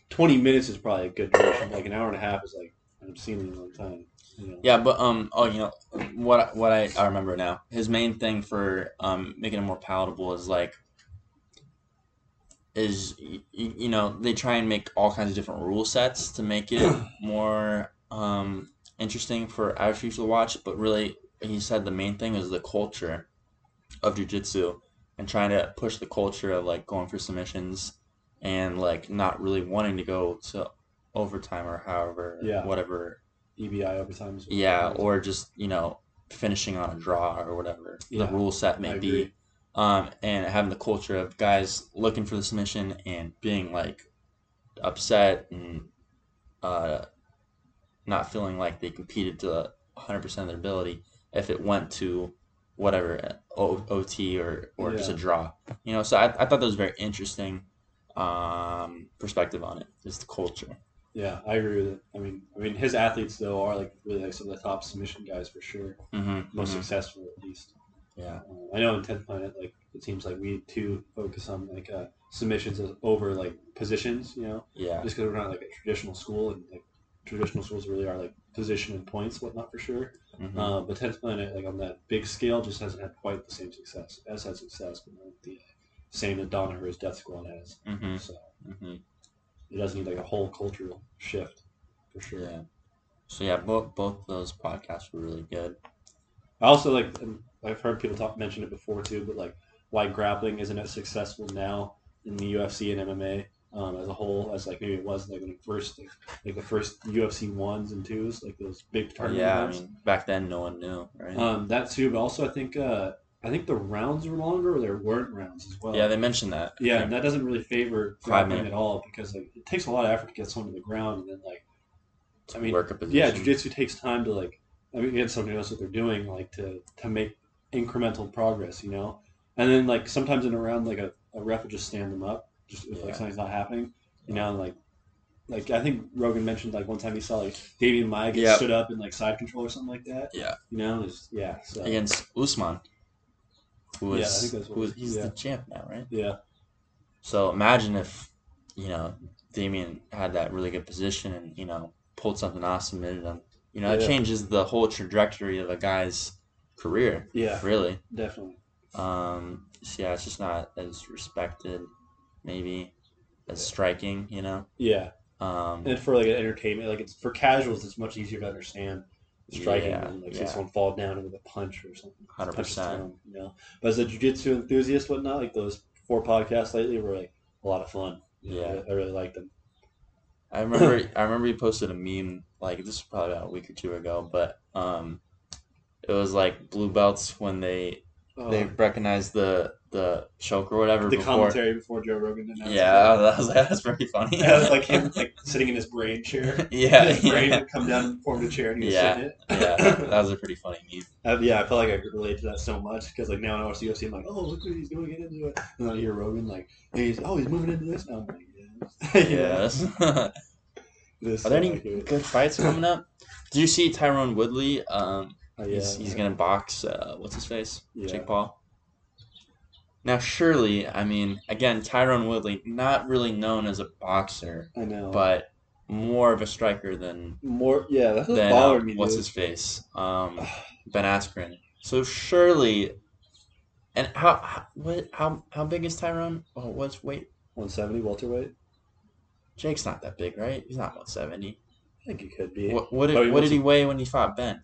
twenty minutes is probably a good duration. Like an hour and a half is like Seen in a long time. You know? Yeah, but um, oh, you know what? What I, I remember now. His main thing for um making it more palatable is like is y- y- you know they try and make all kinds of different rule sets to make it more um interesting for average people to watch. But really, he said the main thing is the culture of jujitsu and trying to push the culture of like going for submissions and like not really wanting to go to overtime or however Yeah. whatever EBI overtime. Is yeah, or just you know finishing on a draw or whatever Yeah, the rule set may be, um, and having the culture of guys looking for the submission and being like upset and uh, not feeling like they competed to 100 percent of their ability if it went to whatever o- OT or or just a draw, you know. So I, I thought that was very interesting um, perspective on it, just the culture. Yeah, I agree with it. I mean, I mean, his athletes though are like really like some of the top submission guys for sure. Mm-hmm, Most successful at least. Yeah. Uh, I know in Tenth Planet, like it seems like we too focus on like uh, submissions over like positions. You know, Yeah. just because we're not like a traditional school and like traditional schools really are like position and points, whatnot for sure. mhm. Uh, but Tenth Planet, like on that big scale, just hasn't had quite the same success. It has had success, but not the same that Danaher's Death Squad has. Mhm. So hmm it does need like a whole cultural shift for sure. Yeah. So yeah, both both those podcasts were really good. I also like I've heard people talk mention it before too, but like why grappling isn't as successful now in the UFC and MMA um, as a whole as like maybe it was like when it first like, like the first UFC ones and twos like those big tournament yeah, I mean back then no one knew, right? Um, that too, but also I think uh, I think the rounds were longer, or there weren't rounds as well. Yeah, they mentioned that. Yeah, and that doesn't really favor grappling at all because like it takes a lot of effort to get someone to the ground, and then like I mean, work a position. yeah, jujitsu takes time to like. I mean, get somebody knows what they're doing, like to to make incremental progress, you know. And then like sometimes in a round, like a, a ref would just stand them up, just if Yeah. like something's not happening, you know, and like. Like I think Rogan mentioned, like one time he saw like Demian Maia get Yep. stood up in like side control or something like that. Yeah. you know, it's, yeah. So against Usman, who Yeah, I was, think that's what- who was he's yeah. the champ now, right? yeah, So imagine if you know Demian had that really good position and you know pulled something off, submitted him. You know, it changes the whole trajectory of a guy's career, yeah, really. definitely. Um, so yeah, it's just not as respected, maybe as striking. You know. Yeah, Um, and for like an entertainment, like it's for casuals, it's much easier to understand striking Yeah, like yeah. see someone fall down with a punch or something. Hundred percent. You know, but as a jujitsu enthusiast, whatnot, like those four podcasts lately were like a lot of fun. You know, Yeah. I, I really liked them. I remember I remember you posted a meme like this was probably about a week or two ago, but um, it was like blue belts when they they Oh, recognized the the choke or whatever the before. commentary before Joe Rogan announced Yeah, that was that was pretty funny. Yeah, was like him like sitting in his brain chair. yeah, his brain yeah, would come down and form the chair and he was Yeah. sitting it. yeah, that was a pretty funny meme. Uh, yeah, I felt like I could relate to that so much because like now when I watch the UFC, I'm like, oh look what he's doing, get into it. And then I hear Rogan like, he's oh he's moving into this now. I'm like, yeah. Yes. this, Are there any it. good fights coming up? Do you see Tyron Woodley? Um, Uh, he's, he's gonna box. Uh, what's his face? Yeah. Jake Paul. Now, surely, I mean, again, Tyron Woodley, not really known as a boxer, I know, but more of a striker than more yeah, that's what's than uh, me. what's dude. his face, um, Ben Askren. So surely, and how how what how how big is Tyron? Oh, what's weight? 170 welterweight. Jake's not that big, right? He's not 170. I think he could be. What what did, Oh, he what did he weigh when he fought Ben?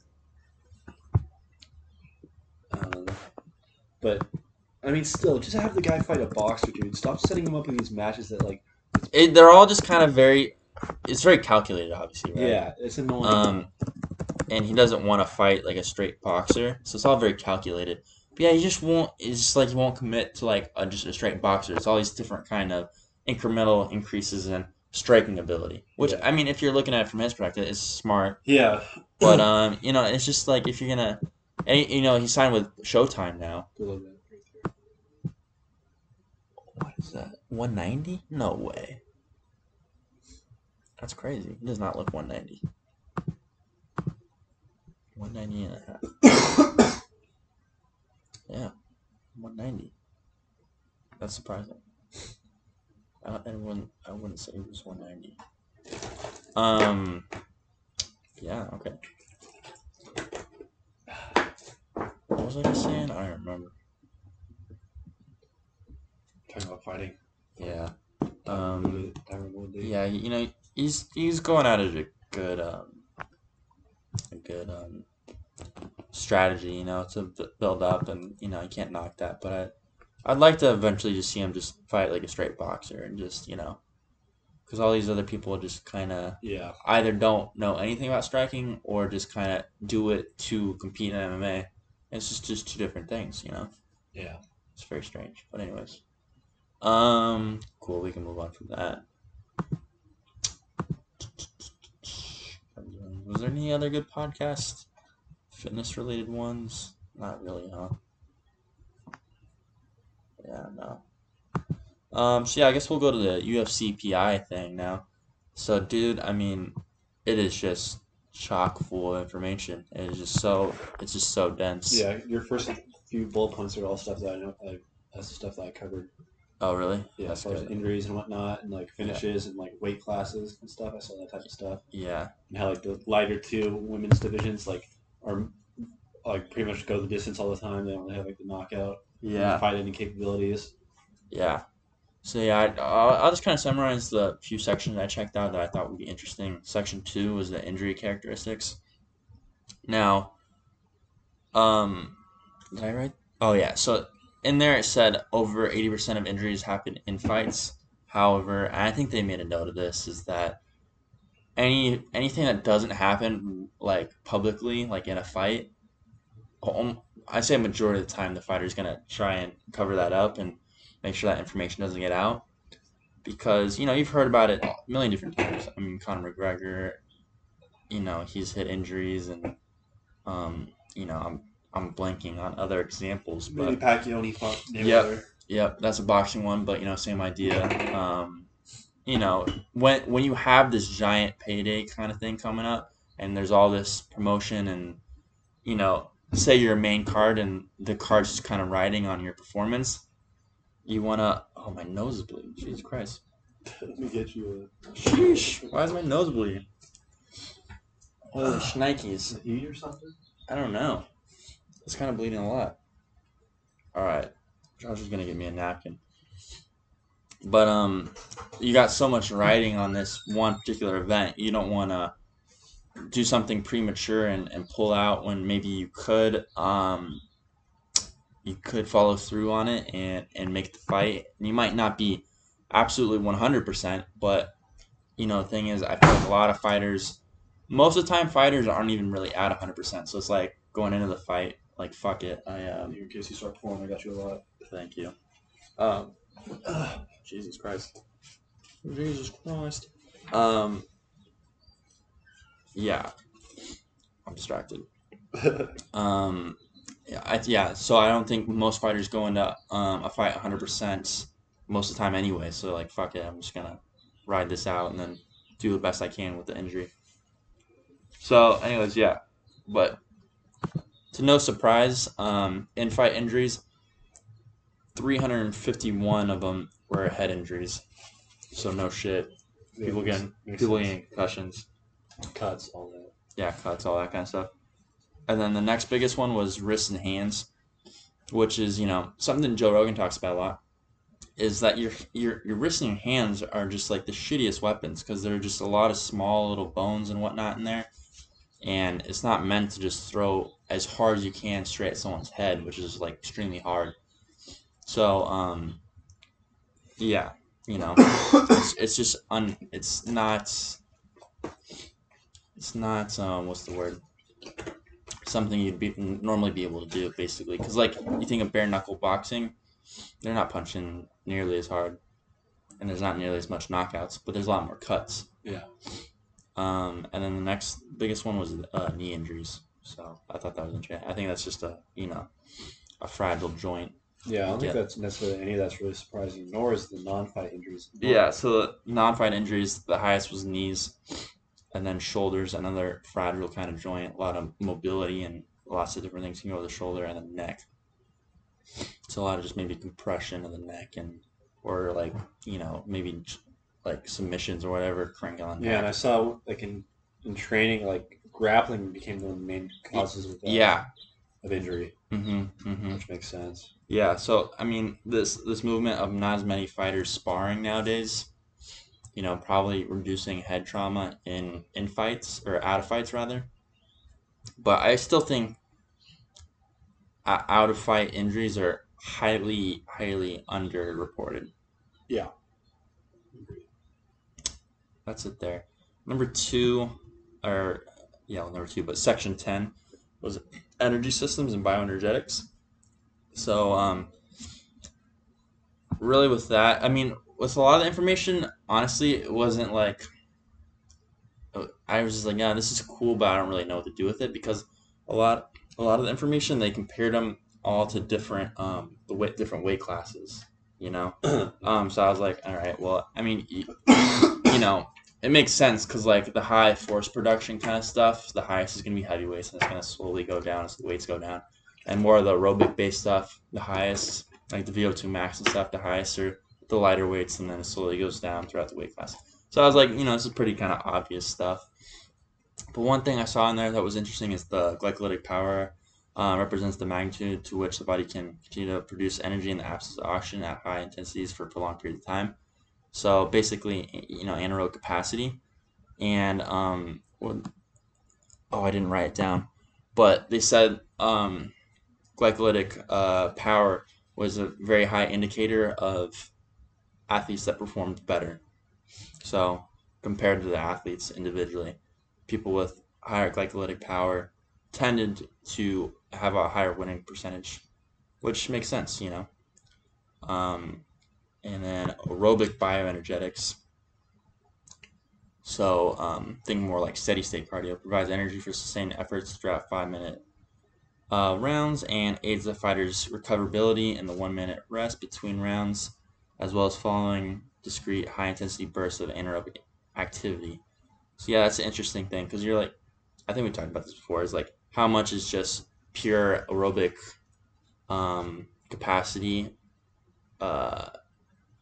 Um, but I mean, still, just have the guy fight a boxer, dude. Stop setting him up in these matches that like, It, they're all just kind of very. It's very calculated, obviously, right? yeah, it's annoying. Um, and he doesn't want to fight like a straight boxer, so it's all very calculated. But yeah, he just won't. It's just like he won't commit to like a, just a straight boxer. It's all these different kind of incremental increases in striking ability. Which Yeah. I mean, if you're looking at it from his perspective, it's smart. yeah, But um, you know, it's just like if you're gonna, and you know, he signed with Showtime now. A little bit. What is that? One ninety? No way. That's crazy. He does not look one ninety. One ninety and a half. Yeah, one ninety. That's surprising. I, don't- I wouldn't. I wouldn't say it was one ninety. Um. Yeah. Okay. What was I just saying? I don't remember. Talking about fighting. Yeah. Um. Woodley- Tyron Woodley. Yeah. You know, he's he's going at it a good um. A good um. Strategy, you know, to build up, and you know, I can't knock that. But I, I'd like to eventually just see him just fight like a straight boxer, and just you know, because all these other people just kind of Yeah. either don't know anything about striking or just kind of do it to compete in MMA. It's just just two different things, you know. Yeah. It's very strange, but anyways, um, cool. We can move on from that. Was there any other good podcast, fitness related ones? Not really, huh? Yeah, no. Um, so yeah, I guess we'll go to the UFC PI thing now. So, dude, I mean, it is just chock full of information. It is just so, it's just so dense. Yeah. Your first few bullet points are all stuff that I know. Like, that's stuff that I covered. Oh, really? Yeah, That's as far as injuries and whatnot, and like finishes and like weight classes and stuff. I saw that type of stuff. Yeah. and how like the lighter two women's divisions like are like pretty much go the distance all the time. They don't have like the knockout, Yeah. fighting capabilities. Yeah. So yeah, I, I'll, I'll just kind of summarize the few sections I checked out that I thought would be interesting. Section two was the injury characteristics. Now, um, did I write? Oh yeah. So in there it said over eighty percent of injuries happen in fights. However, I think they made a note of this is that any anything that doesn't happen like publicly, like in a fight, I say a majority of the time the fighter's gonna try and cover that up and make sure that information doesn't get out because you know you've heard about it a million different times. I mean, Conor McGregor, you know, he's hit injuries and um, you know, I'm I'm blanking on other examples, but Maybe Pacquiao fought Yep. Mayweather. Yep, that's a boxing one, but you know, same idea. Um, you know, when when you have this giant payday kind of thing coming up, and there's all this promotion, and you know, say you're main card, and the card's just kind of riding on your performance, you wanna. Oh, my nose is bleeding. Jesus Christ. Let me get you a. Sheesh. Why is my nose bleeding? Holy shnikes. a heat or something. I don't know. It's kind of bleeding a lot. All right, Josh is gonna get me a napkin. But um, you got so much riding on this one particular event. You don't want to do something premature and, and pull out when maybe you could um, you could follow through on it and and make the fight. You might not be absolutely one hundred percent, but you know the thing is, I feel like a lot of fighters most of the time fighters aren't even really at 100% so it's like going into the fight like fuck it i um In case you start pouring, I got you a lot. thank you. Um jesus christ. Jesus christ. Um yeah. I'm distracted. Um yeah, I, yeah so i don't think most fighters go into um, a fight 100% most of the time anyway so like fuck it i'm just gonna ride this out and then do the best i can with the injury. So anyways yeah but to no surprise um, in fight injuries 351 of them were head injuries so no shit people Makes- getting makes people sense. getting concussions cuts, all that. yeah, cuts, all that kind of stuff. And then the next biggest one was wrists and hands, which is you know something Joe Rogan talks about a lot. Is that your your your wrists and your hands are just like the shittiest weapons because there are just a lot of small little bones and whatnot in there, and it's not meant to just throw as hard as you can straight at someone's head, which is like extremely hard. So um, yeah, you know, it's, it's just un it's not it's not um what's the word something you'd be normally be able to do basically because like you think of bare knuckle boxing they're not punching nearly as hard and there's not nearly as much knockouts but there's a lot more cuts Yeah. um and then the next biggest one was uh, knee injuries so i thought that was interesting i think that's just a you know a fragile joint Yeah, I don't think that's necessarily any of that's really surprising, nor is the non-fight injuries. Yeah, so the non-fight injuries, the highest was knees, and then shoulders, another fragile kind of joint, a lot of mobility and lots of different things can go with the shoulder and the neck. So a lot of just maybe compression of the neck and or like you know maybe like submissions or whatever crank on Yeah, and I saw like in in training, like grappling became one of the main causes of uh, Yeah. of injury, Mm-hmm. Mm-hmm. which makes sense. Yeah, so I mean this this movement of not as many fighters sparring nowadays, you know, probably reducing head trauma in in fights or out of fights rather. But I still think uh, out of fight injuries are highly highly underreported. Yeah. That's it there. Number two, or yeah, well, number two, but section ten was energy systems and bioenergetics. So, um, really, with that, I mean, with a lot of the information, honestly, it wasn't like I was just like, yeah, this is cool, but I don't really know what to do with it because a lot, a lot of the information they compared them all to different, um, the weight, different weight classes, you know. Um, so I was like, all right, well, I mean, y- you know, it makes sense because like the high force production kind of stuff, the highest is gonna be heavyweights, and it's gonna slowly go down as the weights go down, and more of the aerobic based stuff, the highest, like the VO2 max and stuff, the highest are the lighter weights, and then it slowly goes down throughout the weight class. So I was like, you know, this is pretty kind of obvious stuff. But one thing I saw in there that was interesting is the glycolytic power uh, represents the magnitude to which the body can continue to produce energy in the absence of oxygen at high intensities for a prolonged period of time. So basically, you know, anaerobic capacity. And, um, oh, I didn't write it down. But they said um, glycolytic uh, power was a very high indicator of athletes that performed better. So compared to the athletes individually, people with higher glycolytic power tended to have a higher winning percentage, which makes sense, you know. Um, and then aerobic bioenergetics. So um, think more like steady state cardio provides energy for sustained efforts throughout five minute uh, rounds and aids the fighter's recoverability in the one minute rest between rounds, as well as following discrete high intensity bursts of anaerobic activity. So yeah, that's an interesting thing because you're like, I think we talked about this before. Is like how much is just pure aerobic um, capacity uh,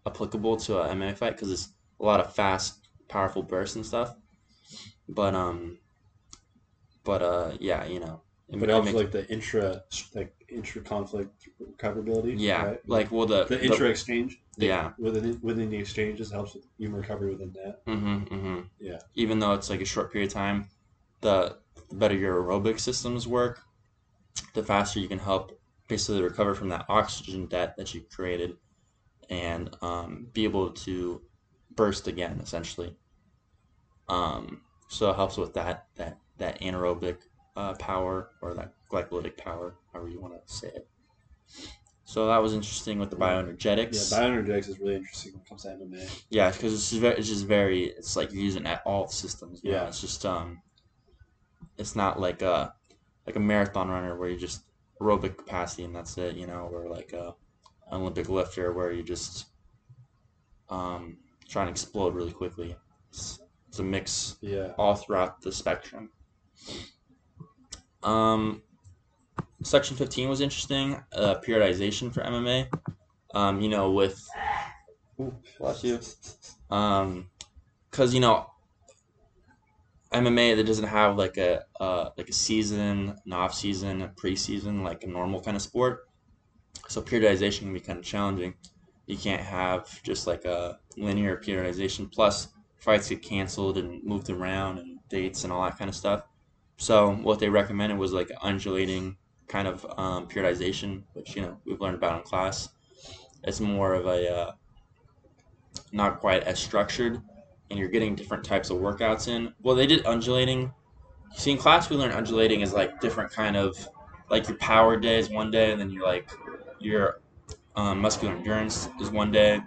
applicable to a MMA fight because it's a lot of fast, powerful bursts and stuff. But um, but uh, yeah, you know, it But it also makes- like the intra like intra conflict recoverability. yeah, right? like well the, the intra exchange. yeah, Within within the exchanges helps with human recovery within that. mm-hmm, mm-hmm. Yeah. Even though it's like a short period of time, the, the better your aerobic systems work, the faster you can help basically recover from that oxygen debt that you created, and um, be able to burst again essentially. Um, so it helps with that that that anaerobic uh, power or that glycolytic power, however you want to say it. So that was interesting with the bioenergetics. Yeah, bioenergetics. is really interesting when it comes to MMA. Yeah, because it's just very, it's just very, it's like you're using at all systems. you know? Yeah. it's just um, it's not like a like a marathon runner where you just aerobic capacity and that's it, you know, or like a Olympic lifter where you just um trying to explode really quickly. It's, it's a mix Yeah. all throughout the spectrum. Um, section 15 was interesting. Uh, periodization for MMA. Um, you know, with bless you. Um, because you know, MMA that doesn't have like a uh, like a season, an off season, a preseason, like a normal kind of sport. So periodization can be kind of challenging. You can't have just like a linear periodization. Plus, fights get canceled and moved around and dates and all that kind of stuff. So what they recommended was like undulating kind of um, periodization, which you know we've learned about in class. It's more of a uh, not quite as structured, and you're getting different types of workouts in. Well, they did undulating. See, in class we learned undulating is like different kind of like your power day is one day, and then you're like your um, muscular endurance is one day,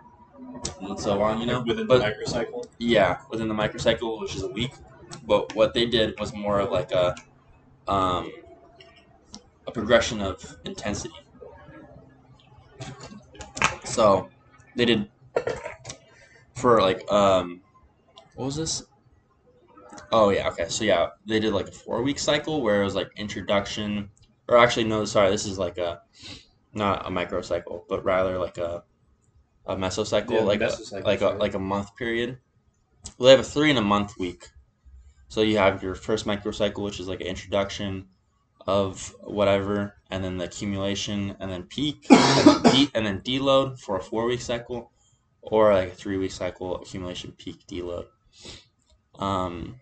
and so on. You know, within but the microcycle. yeah, within the microcycle, which is a week. But what they did was more of like a um, a progression of intensity. So they did for like um, what was this? Oh yeah, okay. So yeah, they did like a four week cycle where it was like introduction, or actually no, sorry, this is like a not a microcycle, but rather like a a mesocycle, Yeah, like mesocycle, a like a like a month period. Well, they have a three and a month week. So you have your first microcycle, which is like an introduction of whatever, and then the accumulation, and then peak, and then, de- and then deload for a four week cycle, or like a three week cycle, accumulation, peak, deload. Um.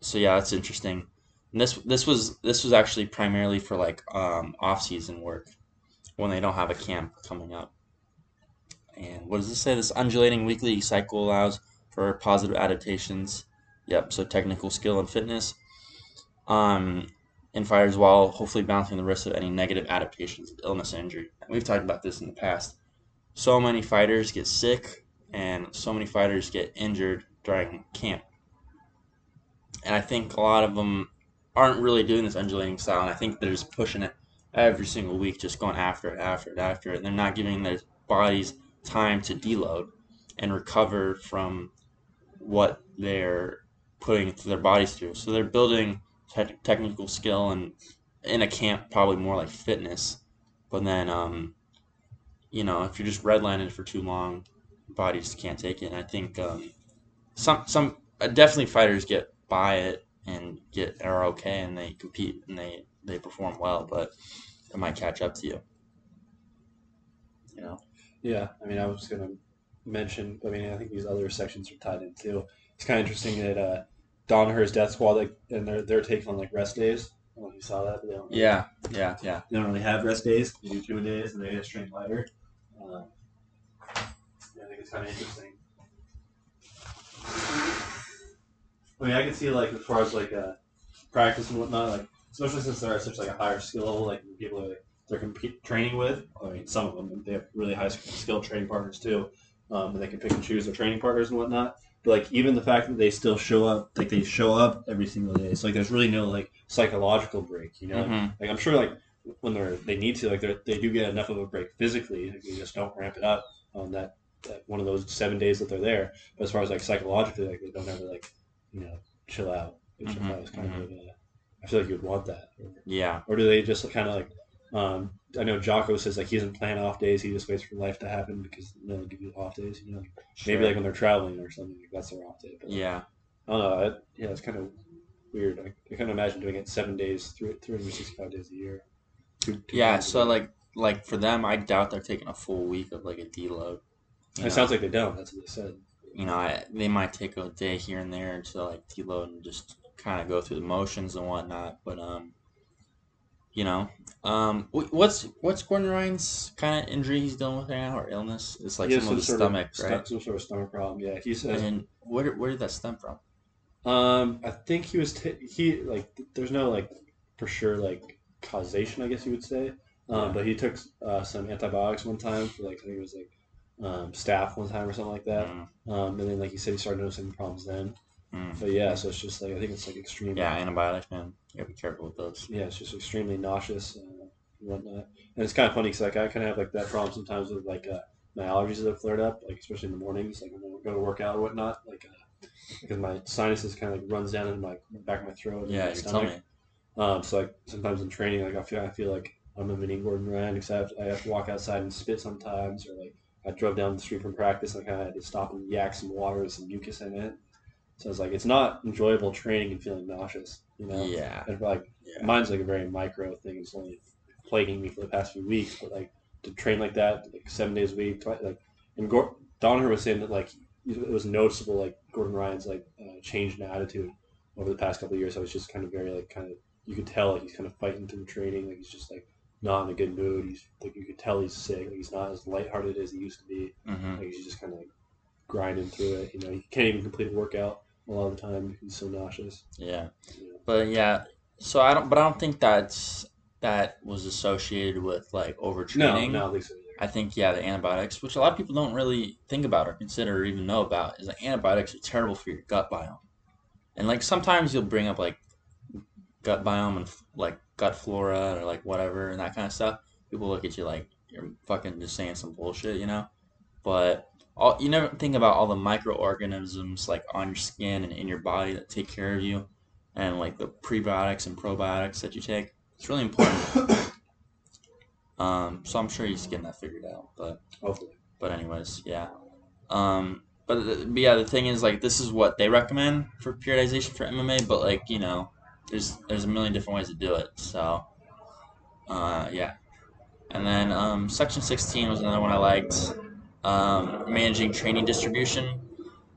So yeah, that's interesting. And this this was this was actually primarily for like um, off season work when they don't have a camp coming up. And what does this say? This undulating weekly cycle allows for positive adaptations. Yep, so technical skill and fitness. Um, in fighters while hopefully balancing the risk of any negative adaptations illness and injury. And we've talked about this in the past. So many fighters get sick and so many fighters get injured during camp. And I think a lot of them aren't really doing this undulating style, and I think they're just pushing it every single week, just going after it, after it, after it. And they're not giving their bodies time to deload and recover from what they're putting their bodies through. So they're building te- technical skill and in a camp, probably more like fitness. But then, um, you know, if you're just redlining for too long, body just can't take it. And I think um, some some uh, definitely fighters get by it and get are okay and they compete and they they perform well, but it might catch up to you. You know. Yeah, I mean, I was going to mention. I mean, I think these other sections are tied in too. It's kind of interesting that uh, Danaher's Death Squad, like, and they're they're taking on like rest days. I don't know if you saw that. But they don't really, Yeah, yeah, yeah. They don't really have rest days. They do two days, and they just train lighter. Uh, yeah, I think it's kind of interesting. I mean, I can see like as far as like uh, practice and whatnot, like especially since they're at such like a higher skill level, like people that they're compete, training with. I mean, some of them they have really high skilled training partners too, um, and they can pick and choose their training partners and whatnot. But like even the fact that they still show up, like they show up every single day, it's like there's really no like psychological break. You know, Mhm. like I'm sure like when they're they need to like they they do get enough of a break physically, like, they just don't ramp it up on that, that one of those seven days that they're there. But as far as like psychologically, like they don't ever like you know chill out, which Mhm, I thought was kind of uh, I feel like you would want that. Yeah. Or do they just kind of like? Um, I know Jocko says like he doesn't plan off days; he just waits for life to happen because they'll give you off days. You know, maybe sure. like when they're traveling or something, like that's their off day. But Yeah. I don't know. I, yeah, it's kind of weird. I, I kind of imagine doing it seven days, three hundred sixty-five days a year. Two- two Yeah. So like like for them, I doubt they're taking a full week of like a deload. You know? it sounds like they don't. That's what they said. You know, I, they might take a day here and there to like deload and just kind of go through the motions and whatnot. But um, you know, um, what's what's Gordon Ryan's kind of injury he's dealing with right now or illness? It's like has some of the stomach, sto- right? some sort of stomach problem. Yeah, he says. And where where did that stem from? Um, I think he was t- he like there's no like for sure like causation, I guess you would say. Um, Yeah. but he took uh, some antibiotics one time for like I think it was like um, staph one time or something like that. Mm, Um, and then like you said he started noticing problems then. mm. But yeah, so it's just like I think it's like extreme. Yeah, antibiotics, man. You gotta be careful with those. yeah, it's just extremely nauseous uh, and whatnot. And it's kind of funny because like I kind of have like that problem sometimes with like uh, my allergies that have flared up, like especially in the mornings, like when I go to work out or whatnot, like uh, because my sinuses kind of like runs down into my back of my throat. and Yeah, my you tell stomach. me. Um, so like sometimes in training, like I feel I feel like I'm a mini Gordon Ryan, except I have to walk outside and spit sometimes, or like I drove down the street from practice and I kind of had to stop and yak some water with some mucus in it. So it's like it's not enjoyable training and feeling nauseous, you know. Yeah, And like yeah, mine's like a very micro thing. It's only plaguing me for the past few weeks, but like to train like that, like seven days a week, twi- like and Gor- Danaher was saying that like it was noticeable, like Gordon Ryan's like uh, change in attitude over the past couple of years. I was just kind of very like kind of you could tell like he's kind of fighting through training, like he's just like not in a good mood. He's like you could tell he's sick. He's not as lighthearted as he used to be. hmm Like he's just kind of like grinding through it. You know, he can't even complete a workout a lot of the time. He's so nauseous. yeah. Know. But yeah, so I don't. But I don't think that's that was associated with like overtraining. no, at least. I think yeah, the antibiotics, which a lot of people don't really think about or consider or even know about, is that antibiotics are terrible for your gut biome. And like sometimes you'll bring up like gut biome and like gut flora or like whatever and that kind of stuff. People look at you like you're fucking just saying some bullshit, you know. But all you never think about all the microorganisms like on your skin and in your body that take care of you, and like the prebiotics and probiotics that you take. It's really important. Um, so I'm sure he's getting that figured out. But Hopefully. but anyways, yeah. Um, but, but yeah, the thing is like this is what they recommend for periodization for MMA. But like you know, there's there's a million different ways to do it. So uh, yeah. And then um, section 16 was another one I liked. Um, managing training distribution.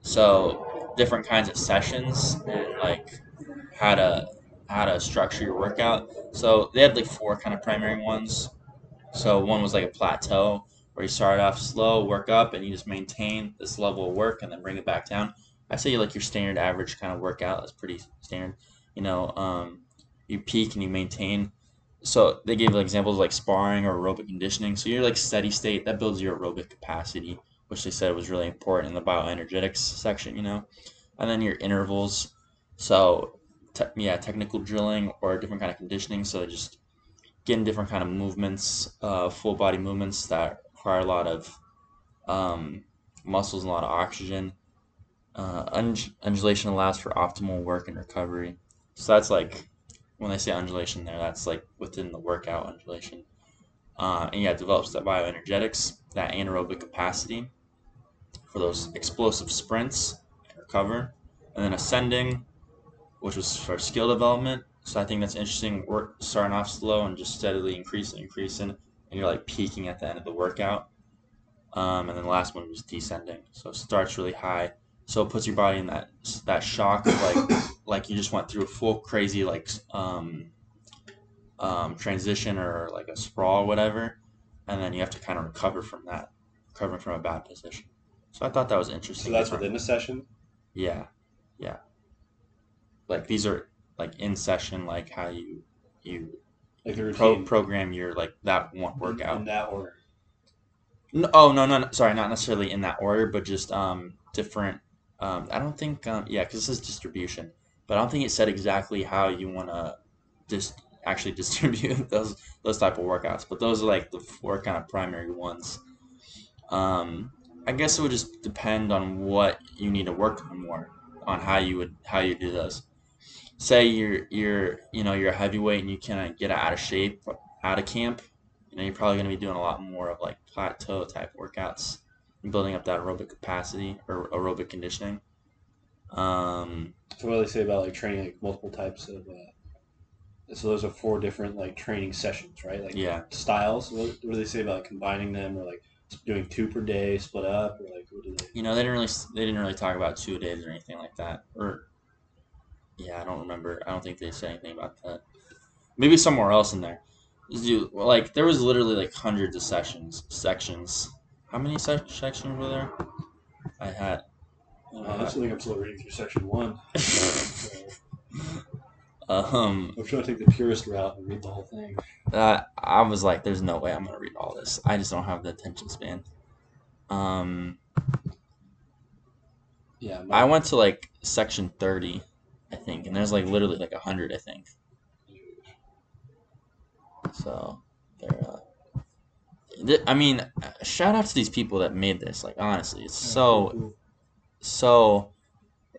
So different kinds of sessions and like how to how to structure your workout. So they had like four kind of primary ones. So one was like a plateau where you start off slow, work up, and you just maintain this level of work and then bring it back down. I say like your standard average kind of workout. That's pretty standard. You know, um, you peak and you maintain. So they gave examples like sparring or aerobic conditioning. So you're like steady state that builds your aerobic capacity, which they said was really important in the bioenergetics section. You know, and then your intervals. So te- yeah, technical drilling or different kind of conditioning. So just getting different kind of movements, uh, full body movements that require a lot of um, muscles and a lot of oxygen. Uh, undulation allows for optimal work and recovery. So that's like when they say undulation there, that's like within the workout undulation. Uh, and yeah, it develops that bioenergetics, that anaerobic capacity for those explosive sprints, recover, and then ascending, which was for skill development. So I think that's interesting. Work starting off slow and just steadily increasing, increasing, and you're like peaking at the end of the workout. Um, and then the last one was descending. So it starts really high, so it puts your body in that that shock of like like you just went through a full crazy like um, um, transition or like a sprawl or whatever, and then you have to kind of recover from that, recovering from a bad position. So I thought that was interesting. So that's different- within the session. yeah, yeah. Like these are like in session, like how you you Like pro- program your like that one workout. in that order. No, oh no, no, no, sorry, not necessarily in that order, but just um different. Um, I don't think um yeah, because this is distribution, but I don't think it said exactly how you want to just actually distribute those those type of workouts. But those are like the four kind of primary ones. Um, I guess it would just depend on what you need to work on more on how you would how you do those. Say you're you're you know you're a heavyweight and you cannot get out of shape out of camp you know, you're probably going to be doing a lot more of like plateau type workouts and building up that aerobic capacity or aerobic conditioning. Um, So what do they say about like training like multiple types of? Uh, so those are four different like training sessions, right? Like yeah, styles. What, what do they say about like, combining them or like doing two per day, split up, or like what do they? you know, they didn't really they didn't really talk about two days or anything like that. Or yeah, I don't remember. I don't think they said anything about that. Maybe somewhere else in there. You like there was literally like hundreds of sessions sections. How many se- sections were there? I had. Uh, I think I'm still reading through section one. um, I'm trying to take the purest route and read the whole thing. Uh, I was like, "There's no way I'm gonna read all this. I just don't have the attention span." Um, Yeah, my, I went to like section thirty, I think, and there's like literally like a hundred, I think. So, they're. Uh, th- I mean, uh, shout out to these people that made this. Like, honestly, it's so so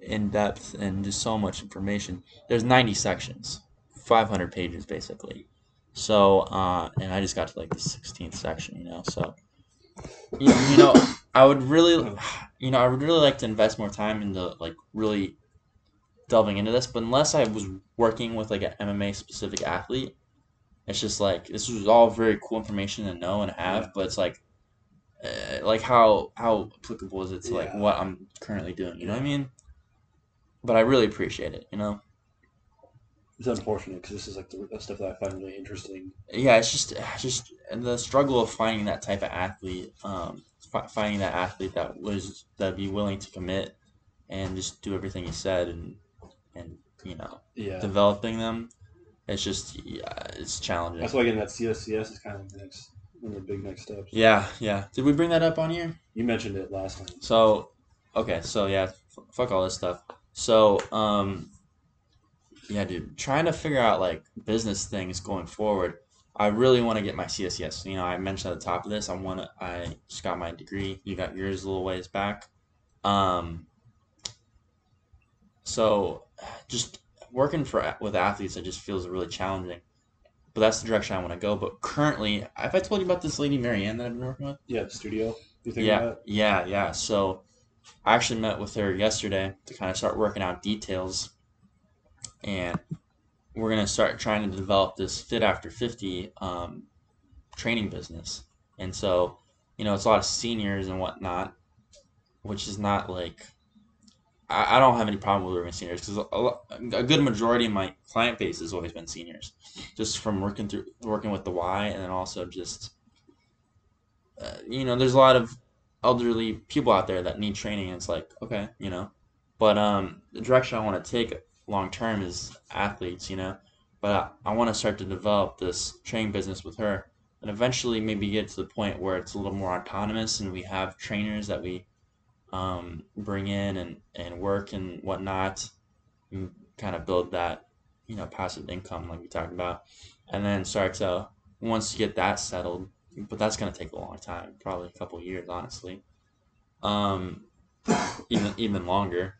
in depth and just so much information. There's 90 sections, 500 pages basically. So, uh, and I just got to like the 16th section, you know. So, you, you know, I would really, you know, I would really like to invest more time into like really delving into this. But unless I was working with like an MMA specific athlete, it's just like this was all very cool information to know and have. But it's like, uh, like how how applicable is it to like what I'm currently doing? You know what I mean? But I really appreciate it. You know. It's unfortunate because this is like the, stuff that I find really interesting. yeah, it's just just the struggle of finding that type of athlete, um, fi- finding that athlete that was that be willing to commit and just do everything he said and and you know Yeah, developing them. It's just yeah, it's challenging. that's why getting that CSCS is kind of the next one of the big next steps. Yeah, yeah. Did we bring that up on here? You mentioned it last time. So, okay, so yeah, f- fuck all this stuff. So, um, yeah, dude, trying to figure out like business things going forward. I really want to get my CSCS. You know, I mentioned at the top of this, I want to. I just got my degree. You got yours a little ways back. Um, so, just working for with athletes, it just feels really challenging. But that's the direction I want to go. But currently, have I told you about this lady Marianne that I've been working with? Yeah, the studio. You think yeah, yeah, yeah. So I actually met with her yesterday to kind of start working out details, and we're gonna start trying to develop this fit after fifty um, training business. And so, you know, it's a lot of seniors and whatnot, which is not like I, I don't have any problem with working seniors because a, a good majority of my client base has always been seniors, just from working through working with the Y, and then also just uh, you know, there's a lot of elderly people out there that need training. And it's like, okay, you know, but um, the direction I want to take long term is athletes, you know, but I, I want to start to develop this training business with her, and eventually maybe get to the point where it's a little more autonomous, and we have trainers that we um, bring in and and work and whatnot, and kind of build that, you know, passive income like we talked about, and then start to once you get that settled but that's gonna take a long time, probably a couple years, honestly. Um, even even longer,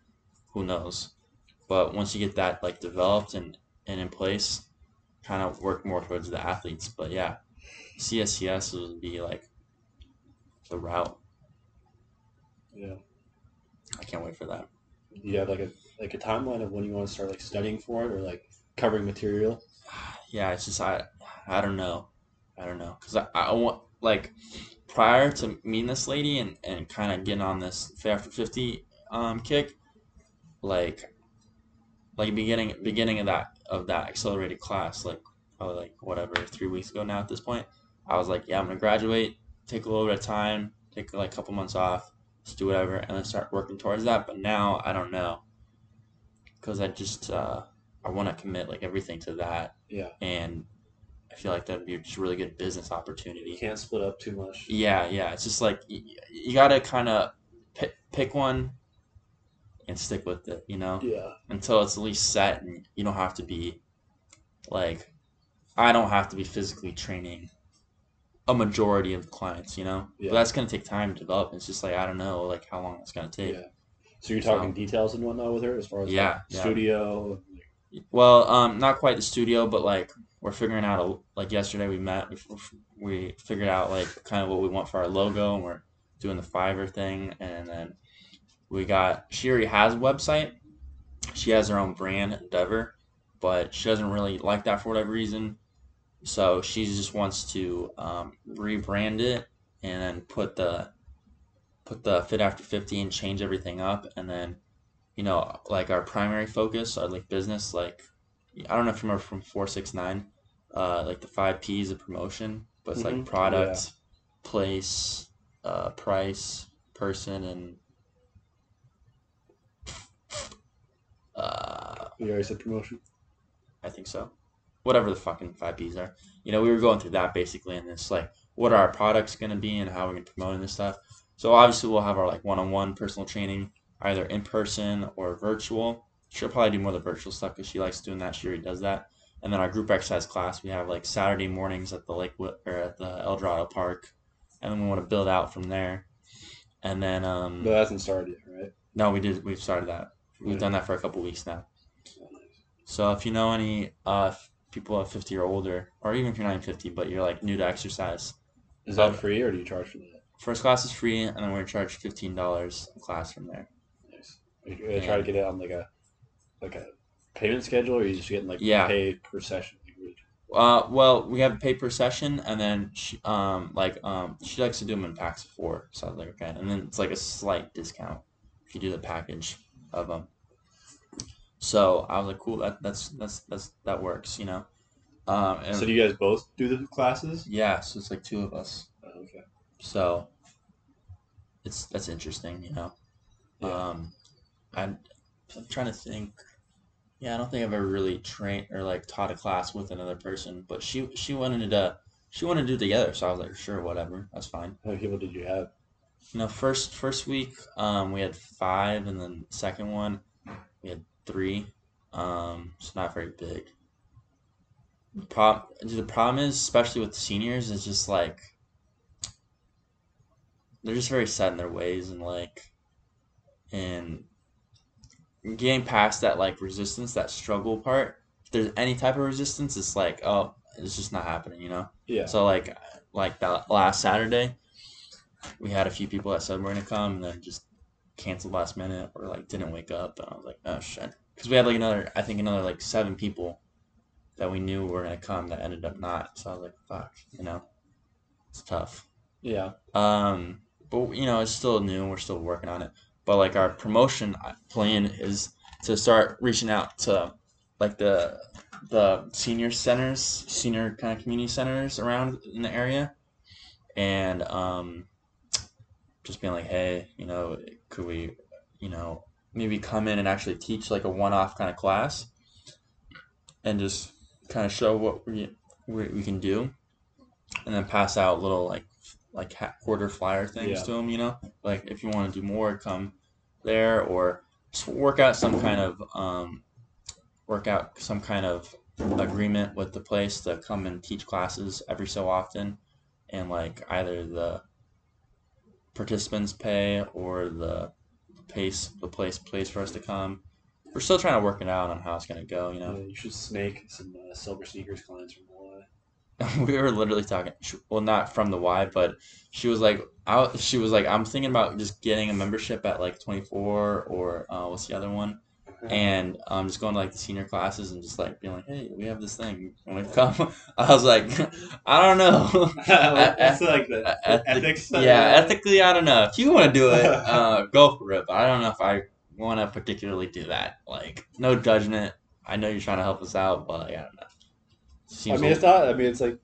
who knows? But once you get that like developed and and in place, kind of work more towards the athletes. But yeah, CSCS would be like the route. Yeah. I can't wait for that. Do you have like a like a timeline of when you want to start like studying for it or like covering material? Yeah, it's just I I don't know, I don't know, cause I I want like prior to meeting this lady and and kind of getting on this fit after fifty um kick, like like beginning beginning of that of that accelerated class, like probably like whatever three weeks ago now at this point, I was like, yeah, I'm gonna graduate, take a little bit of time, take like a couple months off, just do whatever, and then start working towards that. But now I don't know, cause I just uh, I want to commit like everything to that. Yeah. And I feel like that'd be just a really good business opportunity. You can't split up too much. Yeah, yeah. It's just like you, you got to kind of pick, pick one and stick with it, you know, Yeah. until it's at least set and you don't have to be like, I don't have to be physically training a majority of clients, you know. Yeah. But that's gonna take time to develop. It's just like I don't know, like how long it's gonna take. Yeah. So you're talking So- details and whatnot with her as far as Yeah, like, yeah. studio. Well, um, not quite the studio, but like we're figuring out a like yesterday we met, we, we figured out like kind of what we want for our logo, and we're doing the Fiverr thing, and then we got she already has a website. She has her own brand, Endeavor, but she doesn't really like that for whatever reason. So she just wants to um, rebrand it and then put the put the fit after fifty and change everything up, and then you know, like our primary focus, our like business, like I don't know if you remember from four six nine, uh, like the five P's of promotion, but it's Mhm. like product, place, uh, price, person, and uh, You already said promotion. I think so. Whatever the fucking five P's are. You know, we were going through that basically, and it's like, what are our products going to be, and how we're going to promote this stuff. So obviously, we'll have our like one-on-one personal training, either in person or virtual. She'll probably do more of the virtual stuff because she likes doing that. She already does that. And then our group exercise class, we have like Saturday mornings at the Lakewood or at the El Dorado Park, and then we want to build out from there. And then, um, But that hasn't started yet, right? no, we did. We've started that. We've Yeah. done that for a couple weeks now. Oh. So if you know any uh, people at 50 or older, or even if you're not even 50, but you're like new to exercise, Is that free or do you charge for that? first class is free, and then we're gonna charge $15 a class from there. Nice. Are you try to get it on like a like a payment schedule, or are you just getting like Yeah. pay per session? Uh, well, we have a pay per session, and then she, um, like, um, she likes to do them in packs of four. So I was like, okay, and then it's like a slight discount if you do the package of them. So I was like, cool, that that's that's that's that works, you know. Um, So do you guys both do the classes? yeah, so it's like two of us. Oh, okay. So it's that's interesting, you know. Yeah. Um, I'm, I'm trying to think. Yeah, I don't think I've ever really trained or like taught a class with another person, but she she wanted to she wanted to do it together, so I was like, sure, whatever, that's fine. How many people did you have? You know, first first week, um, we had five, and then second one, we had three. Um, it's not very big. The problem, the problem is, especially with the seniors, is just like they're just very set in their ways and like, and getting past that like resistance, that struggle part. If there's any type of resistance, it's like, oh, it's just not happening, you know. Yeah. So like like that last Saturday, we had a few people that said we're gonna come and then just canceled last minute or like didn't wake up and I was like oh shit. Because we had like another I think another like seven people that we knew were gonna come that ended up not. So I was like fuck you know? It's tough. Yeah. um but you know it's still new. We're still working on it. But like our promotion plan is to start reaching out to like the the senior centers senior kind of community centers around in the area. And um just being like hey you know could we you know maybe come in and actually teach like a one-off kind of class? And just kind of show what we we, we can do. And then pass out little like like quarter flyer things Yeah. to them you know? Like if you want to do more come there or just work out some kind of um work out some kind of agreement with the place to come and teach classes every so often. And like either the participants pay or the pace the place pays for us to come. We're still trying to work it out on how it's going to go you know? Yeah, you should snake some uh, silver sneakers clients from the Y. we were literally talking well not from the y but she was like I, she was like i'm thinking about just getting a membership at like 24 or uh, what's the other one and um, just going to like the senior classes and just like being like hey we have this thing want to come i was like i don't know What's like the Ethic- ethics? yeah ethically i don't know if you want to do it uh, go for it but i don't know if i want to particularly do that like no judgment i know you're trying to help us out but like, i don't know I mean, it's not. I mean, it's like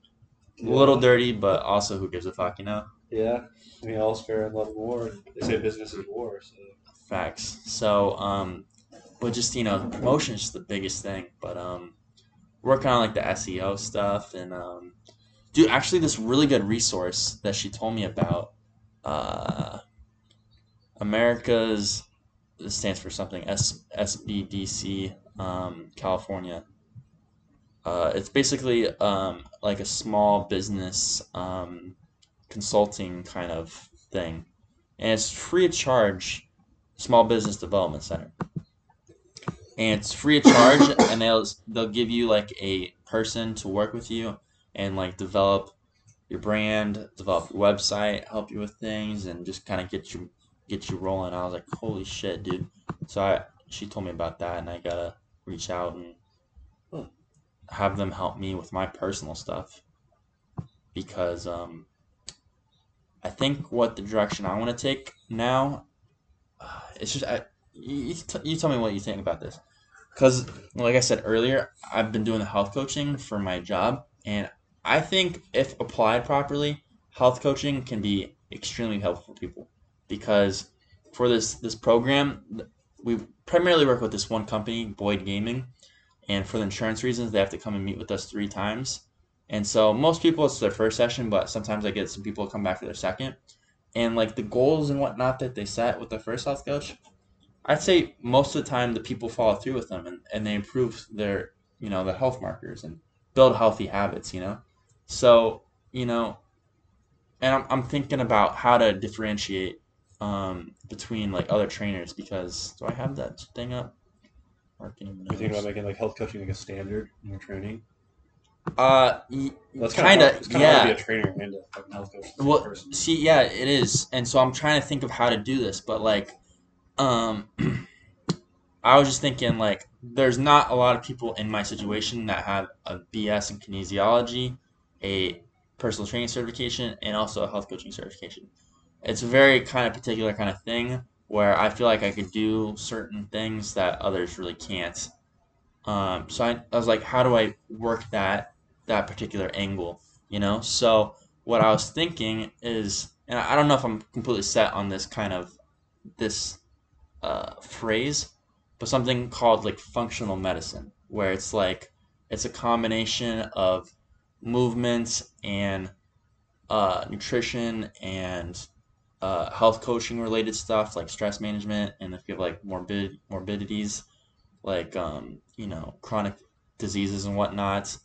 a little dirty but also who gives a fuck you know Yeah. I mean, all's fair in love and war. They say business is war. So Facts. So, um, but just you know, promotion is the biggest thing. But um, working on like the SEO stuff and um, dude, actually, this really good resource that she told me about. Uh, America's this stands for something S SBDC um, California. Uh, it's basically um, like a small business um, consulting kind of thing, and it's free of charge. Small Business Development Center, and it's free of charge, and they'll they'll give you like a person to work with you and like develop your brand, develop your website, help you with things, and just kind of get you get you rolling. I was like, holy shit, dude. So I she told me about that, and I gotta reach out and have them help me with my personal stuff because um, I think what the direction I want to take now, uh, it's just I, you, t- you tell me what you think about this because like I said earlier, I've been doing the health coaching for my job, and I think if applied properly, health coaching can be extremely helpful for people because for this this program, we primarily work with this one company, Boyd Gaming, and for the insurance reasons, they have to come and meet with us three times. And so most people it's their first session, but sometimes I get some people come back for their second. And like the goals and whatnot that they set with the first health coach, I'd say most of the time the people follow through with them and, and they improve their you know the health markers and build healthy habits, you know. So, you know, and I'm, I'm thinking about how to differentiate um, between like other trainers because do I have that thing up? Marketing You think about making like health coaching like a standard in your training? Uh, That's kind of, yeah. to be a trainer and a health coach. at the same Well, person. see, yeah, it is, and so I'm trying to think of how to do this, but like, um, I was just thinking like, there's not a lot of people in my situation that have a BS in kinesiology, a personal training certification, and also a health coaching certification. It's a very kind of particular kind of thing where I feel like I could do certain things that others really can't. Um, so I, I was like, how do I work that that particular angle? You know, so what I was thinking is, and I don't know if I'm completely set on this kind of this uh, phrase, but something called like functional medicine, where it's like it's a combination of movements and uh, nutrition and uh, health coaching related stuff like stress management, and if you have like morbid morbidities, like um, you know chronic diseases and whatnot,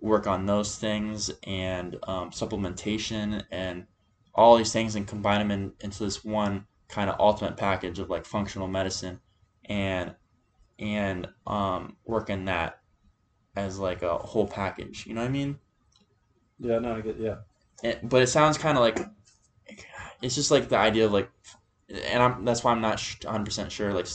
work on those things and um, supplementation and all these things and combine them in, into this one kind of ultimate package of like functional medicine and and um, working that as like a whole package. You know what I mean? Yeah, no, I get yeah. It, but it sounds kind of like it's just like the idea of like, and I'm that's why I'm not 100 percent sure like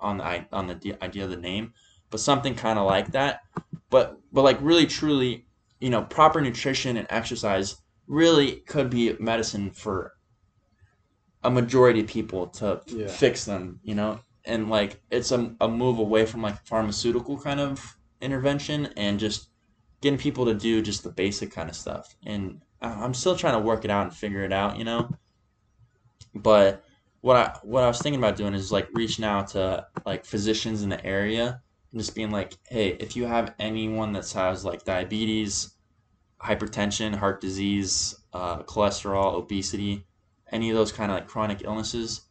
on the on the idea of the name, but something kind of like that. But but like really truly, you know, proper nutrition and exercise really could be medicine for a majority of people to Yeah. fix them. You know, and like it's a, a move away from like pharmaceutical kind of intervention and just getting people to do just the basic kind of stuff. And I'm still trying to work it out and figure it out, you know. But what I what I was thinking about doing is like reaching out to like physicians in the area and just being like, hey, if you have anyone that has like diabetes, hypertension, heart disease, uh, cholesterol, obesity, any of those kind of like chronic illnesses,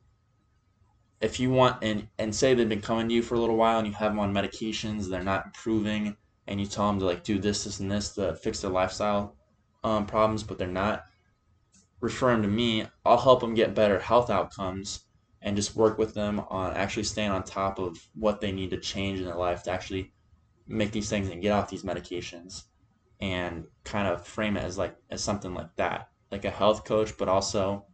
if you want and and say they've been coming to you for a little while and you have them on medications, they're not improving, and you tell them to like do this, this, and this to fix their lifestyle um, problems, but they're not, refer them to me. I'll help them get better health outcomes and just work with them on actually staying on top of what they need to change in their life to actually make these things and get off these medications and kind of frame it as like as something like that like a health coach but also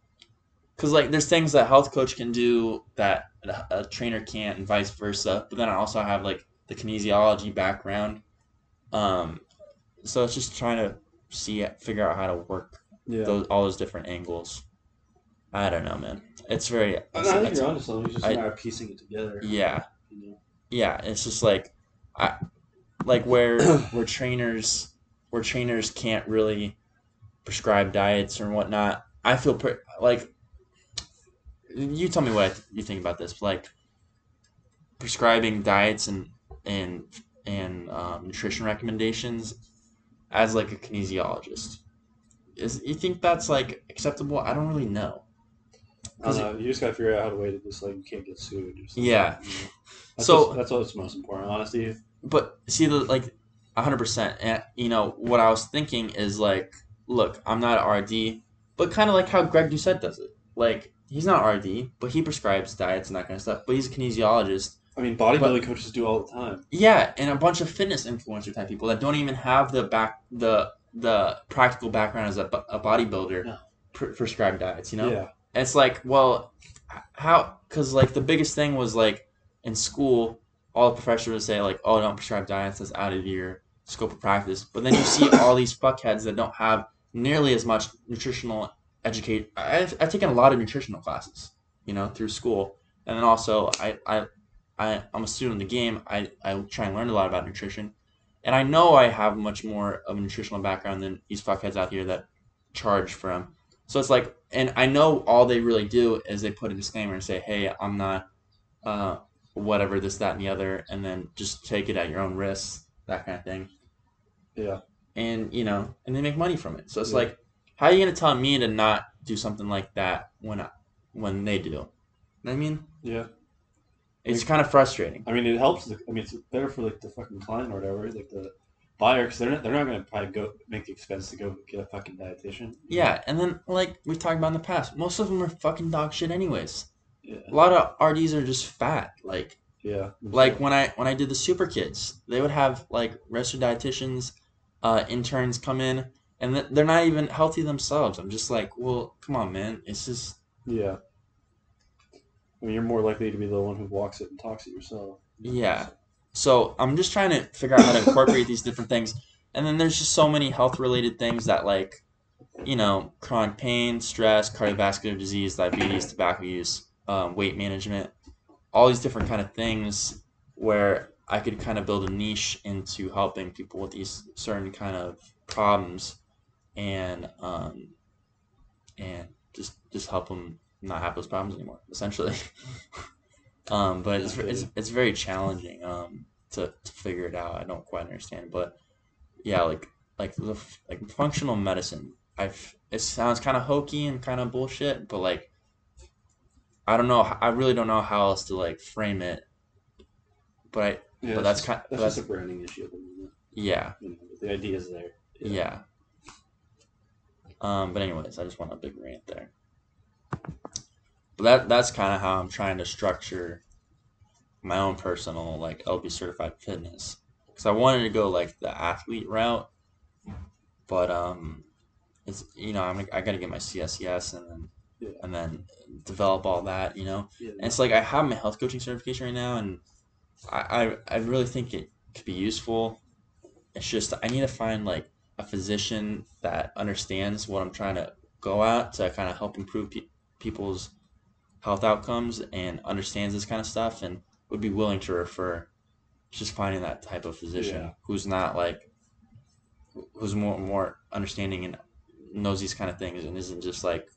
because like there's things that health coach can do that a, a trainer can't and vice versa but then i also have like the kinesiology background um so it's just trying to see figure out how to work Yeah. those all those different angles i don't know man it's very I, I think it's- you're onto something. It's just I- a matter of piecing it together. yeah You know? yeah it's just like i like where where trainers where trainers can't really prescribe diets or whatnot i feel pre- like you tell me what you think about this like prescribing diets and and and um, nutrition recommendations as like a kinesiologist. Is you think that's like acceptable? I don't really know. I don't know. You just gotta figure out how to wait it just like you can't get sued. Or. Yeah. You know? That's So- what's- that's what's most important. Honesty. But see the like hundred percent and you know what I was thinking is like look, I'm not an RD, but kinda like how Greg Doucette does it. Like he's not RD, but he prescribes diets and that kind of stuff. But he's a kinesiologist. I mean, bodybuilding coaches do all the time. Yeah, and a bunch of fitness influencer type people that don't even have the back the the practical background as a, a bodybuilder No. pre- prescribe diets, you know? Yeah. And it's like, well, how? Because like the biggest thing was like in school, all the professors would say like, "Oh, don't prescribe diets. That's out of your scope of practice." But then you see all these fuckheads that don't have nearly as much nutritional educate. I've, I've taken a lot of nutritional classes, you know, through school, and then also I I, I I'm a student of the game. I I try and learn a lot about nutrition, and I know I have much more of a nutritional background than these fuckheads out here that charge from. So it's like, and I know all they really do is they put a disclaimer and say, "Hey, I'm not, uh, whatever this, that, and the other," and then just take it at your own risk, that kind of thing. Yeah. And you know, and they make money from it. So it's Yeah. like, how are you gonna tell me to not do something like that when I, when they do? You know what I mean, Yeah. it's kind of frustrating. I mean, it helps. The, I mean, it's better for like the fucking client or whatever, like the buyer, because they're not, they're not gonna probably go make the expense to go get a fucking dietitian. Yeah, and then like we talked about in the past, most of them are fucking dog shit anyways. Yeah. A lot of RDs are just fat. Like Yeah. like when I when I did the super kids, they would have like registered dietitians, uh, interns come in, and th- they're not even healthy themselves. I'm just like, well, come on, man. It's just Yeah. I mean, you're more likely to be the one who walks it and talks it yourself. yeah. So I'm just trying to figure out how to incorporate these different things, and then there's just so many health related things that like, you know, chronic pain, stress, cardiovascular disease, diabetes, tobacco use, um, weight management, all these different kind of things where I could kind of build a niche into helping people with these certain kind of problems, and um, and just just help them not have those problems anymore, essentially. um, but it's, it's it's very challenging um, to to figure it out. I don't quite understand, but yeah, like like the like functional medicine. I've it sounds kind of hokey and kind of bullshit, but like I don't know. I really don't know how else to like frame it. But I Yeah. But that's just- kind- That's that's- a branding issue at the moment. yeah You know, the idea is there. yeah. Um, but anyways, I just want a big rant there. But that that's kind of how I'm trying to structure my own personal like LB certified fitness because I wanted to go like the athlete route, but um, it's you know I'm I got to get my CSCS and then Yeah. and then develop all that you know Yeah. and it's like I have my health coaching certification right now, and I, I I really think it could be useful. It's just I need to find like a physician that understands what I'm trying to go at to kind of help improve pe- people's health outcomes and understands this kind of stuff and would be willing to refer. Just finding that type of physician Yeah. who's not like who's more more understanding and knows these kind of things and isn't just like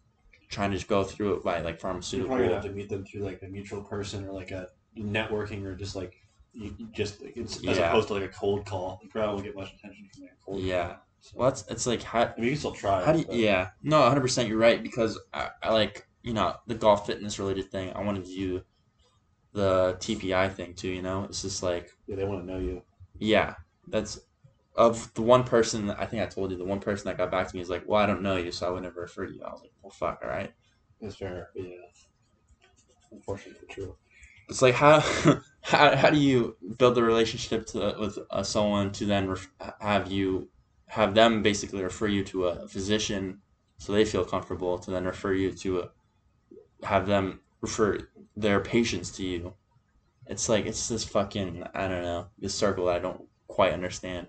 trying to just go through it by like pharmaceutical. You're pharmaceutical. probably have to meet them through like a mutual person or like a networking or just like you, you just it's as Yeah. opposed to like a cold call. You probably won't get much attention from like a cold Yeah. call. Well, it's it's like how I mean, you can still try. how do you, but- yeah no 100 percent you're right because I, I like you know the golf fitness related thing I wanted to do the TPI thing too you know it's just like yeah, they want to know you. yeah that's of the one person that I think I told you the one person that got back to me is like well I don't know you so I would never refer to you I was like well fuck all right That's fair. But yeah, unfortunately, true. it's like how how, how do you build a relationship to with uh, someone to then ref, have you have them basically refer you to a physician so they feel comfortable to then refer you to a have them refer their patients to you it's like it's this fucking i don't know this circle that i don't quite understand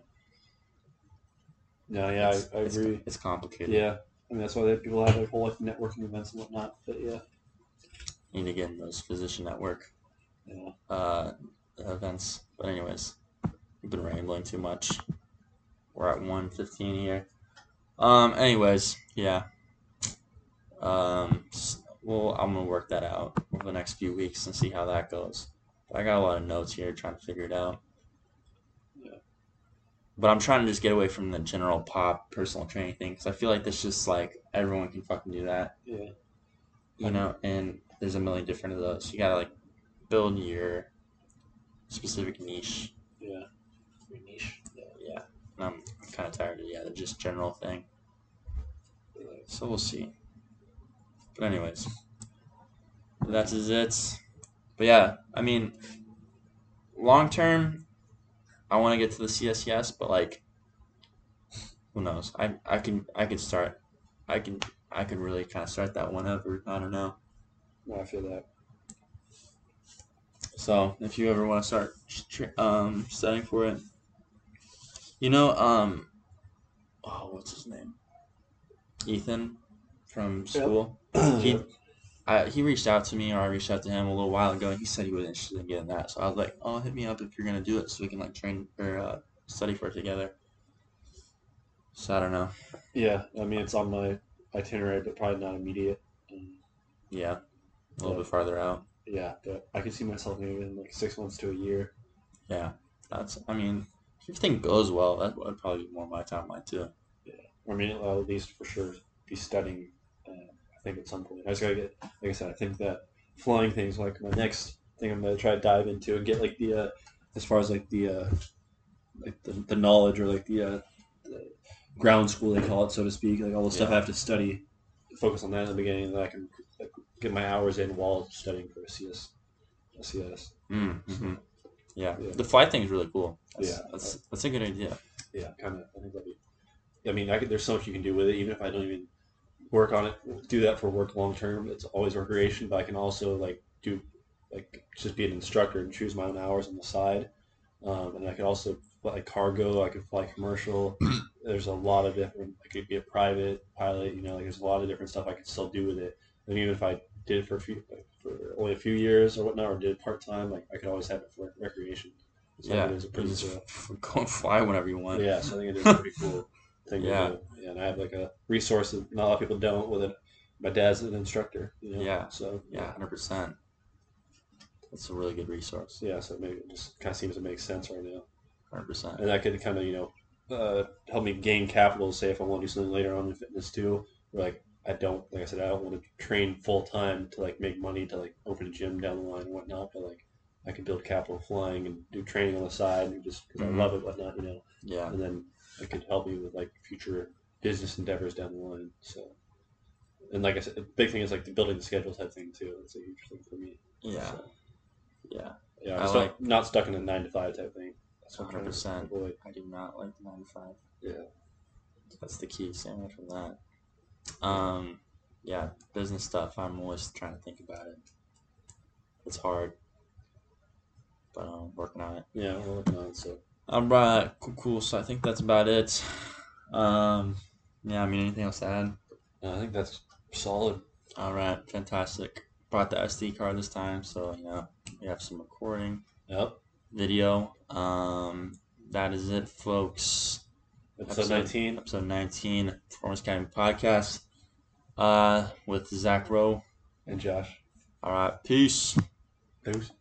No, yeah, it's, I, I it's- agree. it's complicated Yeah, I mean that's why they, people have like whole like networking events and whatnot. But yeah, need to get in those physician network yeah. uh, events. But anyways, we've been rambling too much. We're at one fifteen here. Um. Anyways, yeah. Um. Well, I'm gonna work that out over the next few weeks and see how that goes. I got a lot of notes here trying to figure it out. Yeah. But I'm trying to just get away from the general pop personal training thing because I feel like that's just like everyone can fucking do that, Yeah. you know. And there's a million different of those. You gotta like build your specific niche. Yeah. Kind of tired of yeah the just general thing. So we'll see. But anyways, that is it. But yeah, I mean, long term, I want to get to the CSCS, but like, who knows? I I can I can start. I can I can really kind of start that one whenever. I don't know. No, I feel that. So if you ever want to start um, studying for it, you know, um, oh, what's his name? Ethan from school. He, I, he reached out to me, or I reached out to him a little while ago, and he said he was interested in getting that. So I was like, "Oh, hit me up if you're gonna do it, so we can like train or uh, study for it together." So I don't know. yeah. I mean, it's on my itinerary, but probably not immediate. Um, Yeah, a little Yeah. bit farther out. yeah, but I could see myself maybe in like six months to a year. Yeah, that's. I mean, if everything goes well, that would probably be more my timeline too. Yeah, I mean, I'll at least for sure be studying. Uh, I think at some point. I just gotta get, like I said, I think that flying things like my next thing I'm gonna try to dive into and get like the, uh, as far as like the, uh, like the, the knowledge or like the, uh, the ground school they call it, so to speak. Like all the stuff I have to study, focus on that in the beginning, and then I can like, get my hours in while studying for a CS, a CS. Mm, hmm Yeah. Yeah. the flight thing is really cool. That's, Yeah. that's that's a good idea. yeah, kind of. I think that'd be. I mean, I could, there's so much you can do with it, even if I don't even work on it, do that for work long term. It's always recreation, but I can also like do, like, just be an instructor and choose my own hours on the side. Um, and I could also fly cargo. I could fly commercial. there's a lot of different. I could be a private pilot. You know, like there's a lot of different stuff I could still do with it. And even if I did it for a few, like, for only a few years or whatnot, or did part time, like I could always have it for recreation. So yeah, a pretty just uh, go and fly whenever you want. yeah, so I think it is a pretty cool thing Yeah. to do. Yeah, and I have like a resource that not a lot of people don't with it. My dad's an instructor. You know? Yeah. So Yeah, hundred percent. That's a really good resource. yeah, so maybe it just kind of seems to make sense right now, Hundred percent. and that could kind of you know uh, help me gain capital. Say if I want to do something later on in fitness too, like I don't, like I said, I don't want to train full time to like make money to like open a gym down the line and whatnot, but like. I can build capital flying and do training on the side, and just because Mhm. I love it, whatnot, you know. Yeah, and then it could help me with like future business endeavors down the line. So, and like I said, the big thing is like the building the schedule type thing too. That's a huge thing for me. yeah, So, yeah. yeah. I I'm like- not stuck in a nine to five type thing. That's what I'm trying to 100%. avoid. I do not like the nine to five. Yeah. That's the key. Stay away from that. Um, yeah, business stuff. I'm always trying to think about it. It's hard, but I'm working on it. Yeah, we're working on it. So All right, cool, cool. So I think that's about it. Um, yeah, I mean, anything else to add? I think that's solid. All right, fantastic. Brought the SD card this time, so you know we have some recording Yep. video. Um, that is it, folks. Episode, nineteen. episode 19, Performance Academy podcast, uh, with Zach Rowe. And Josh. All right, peace. Peace.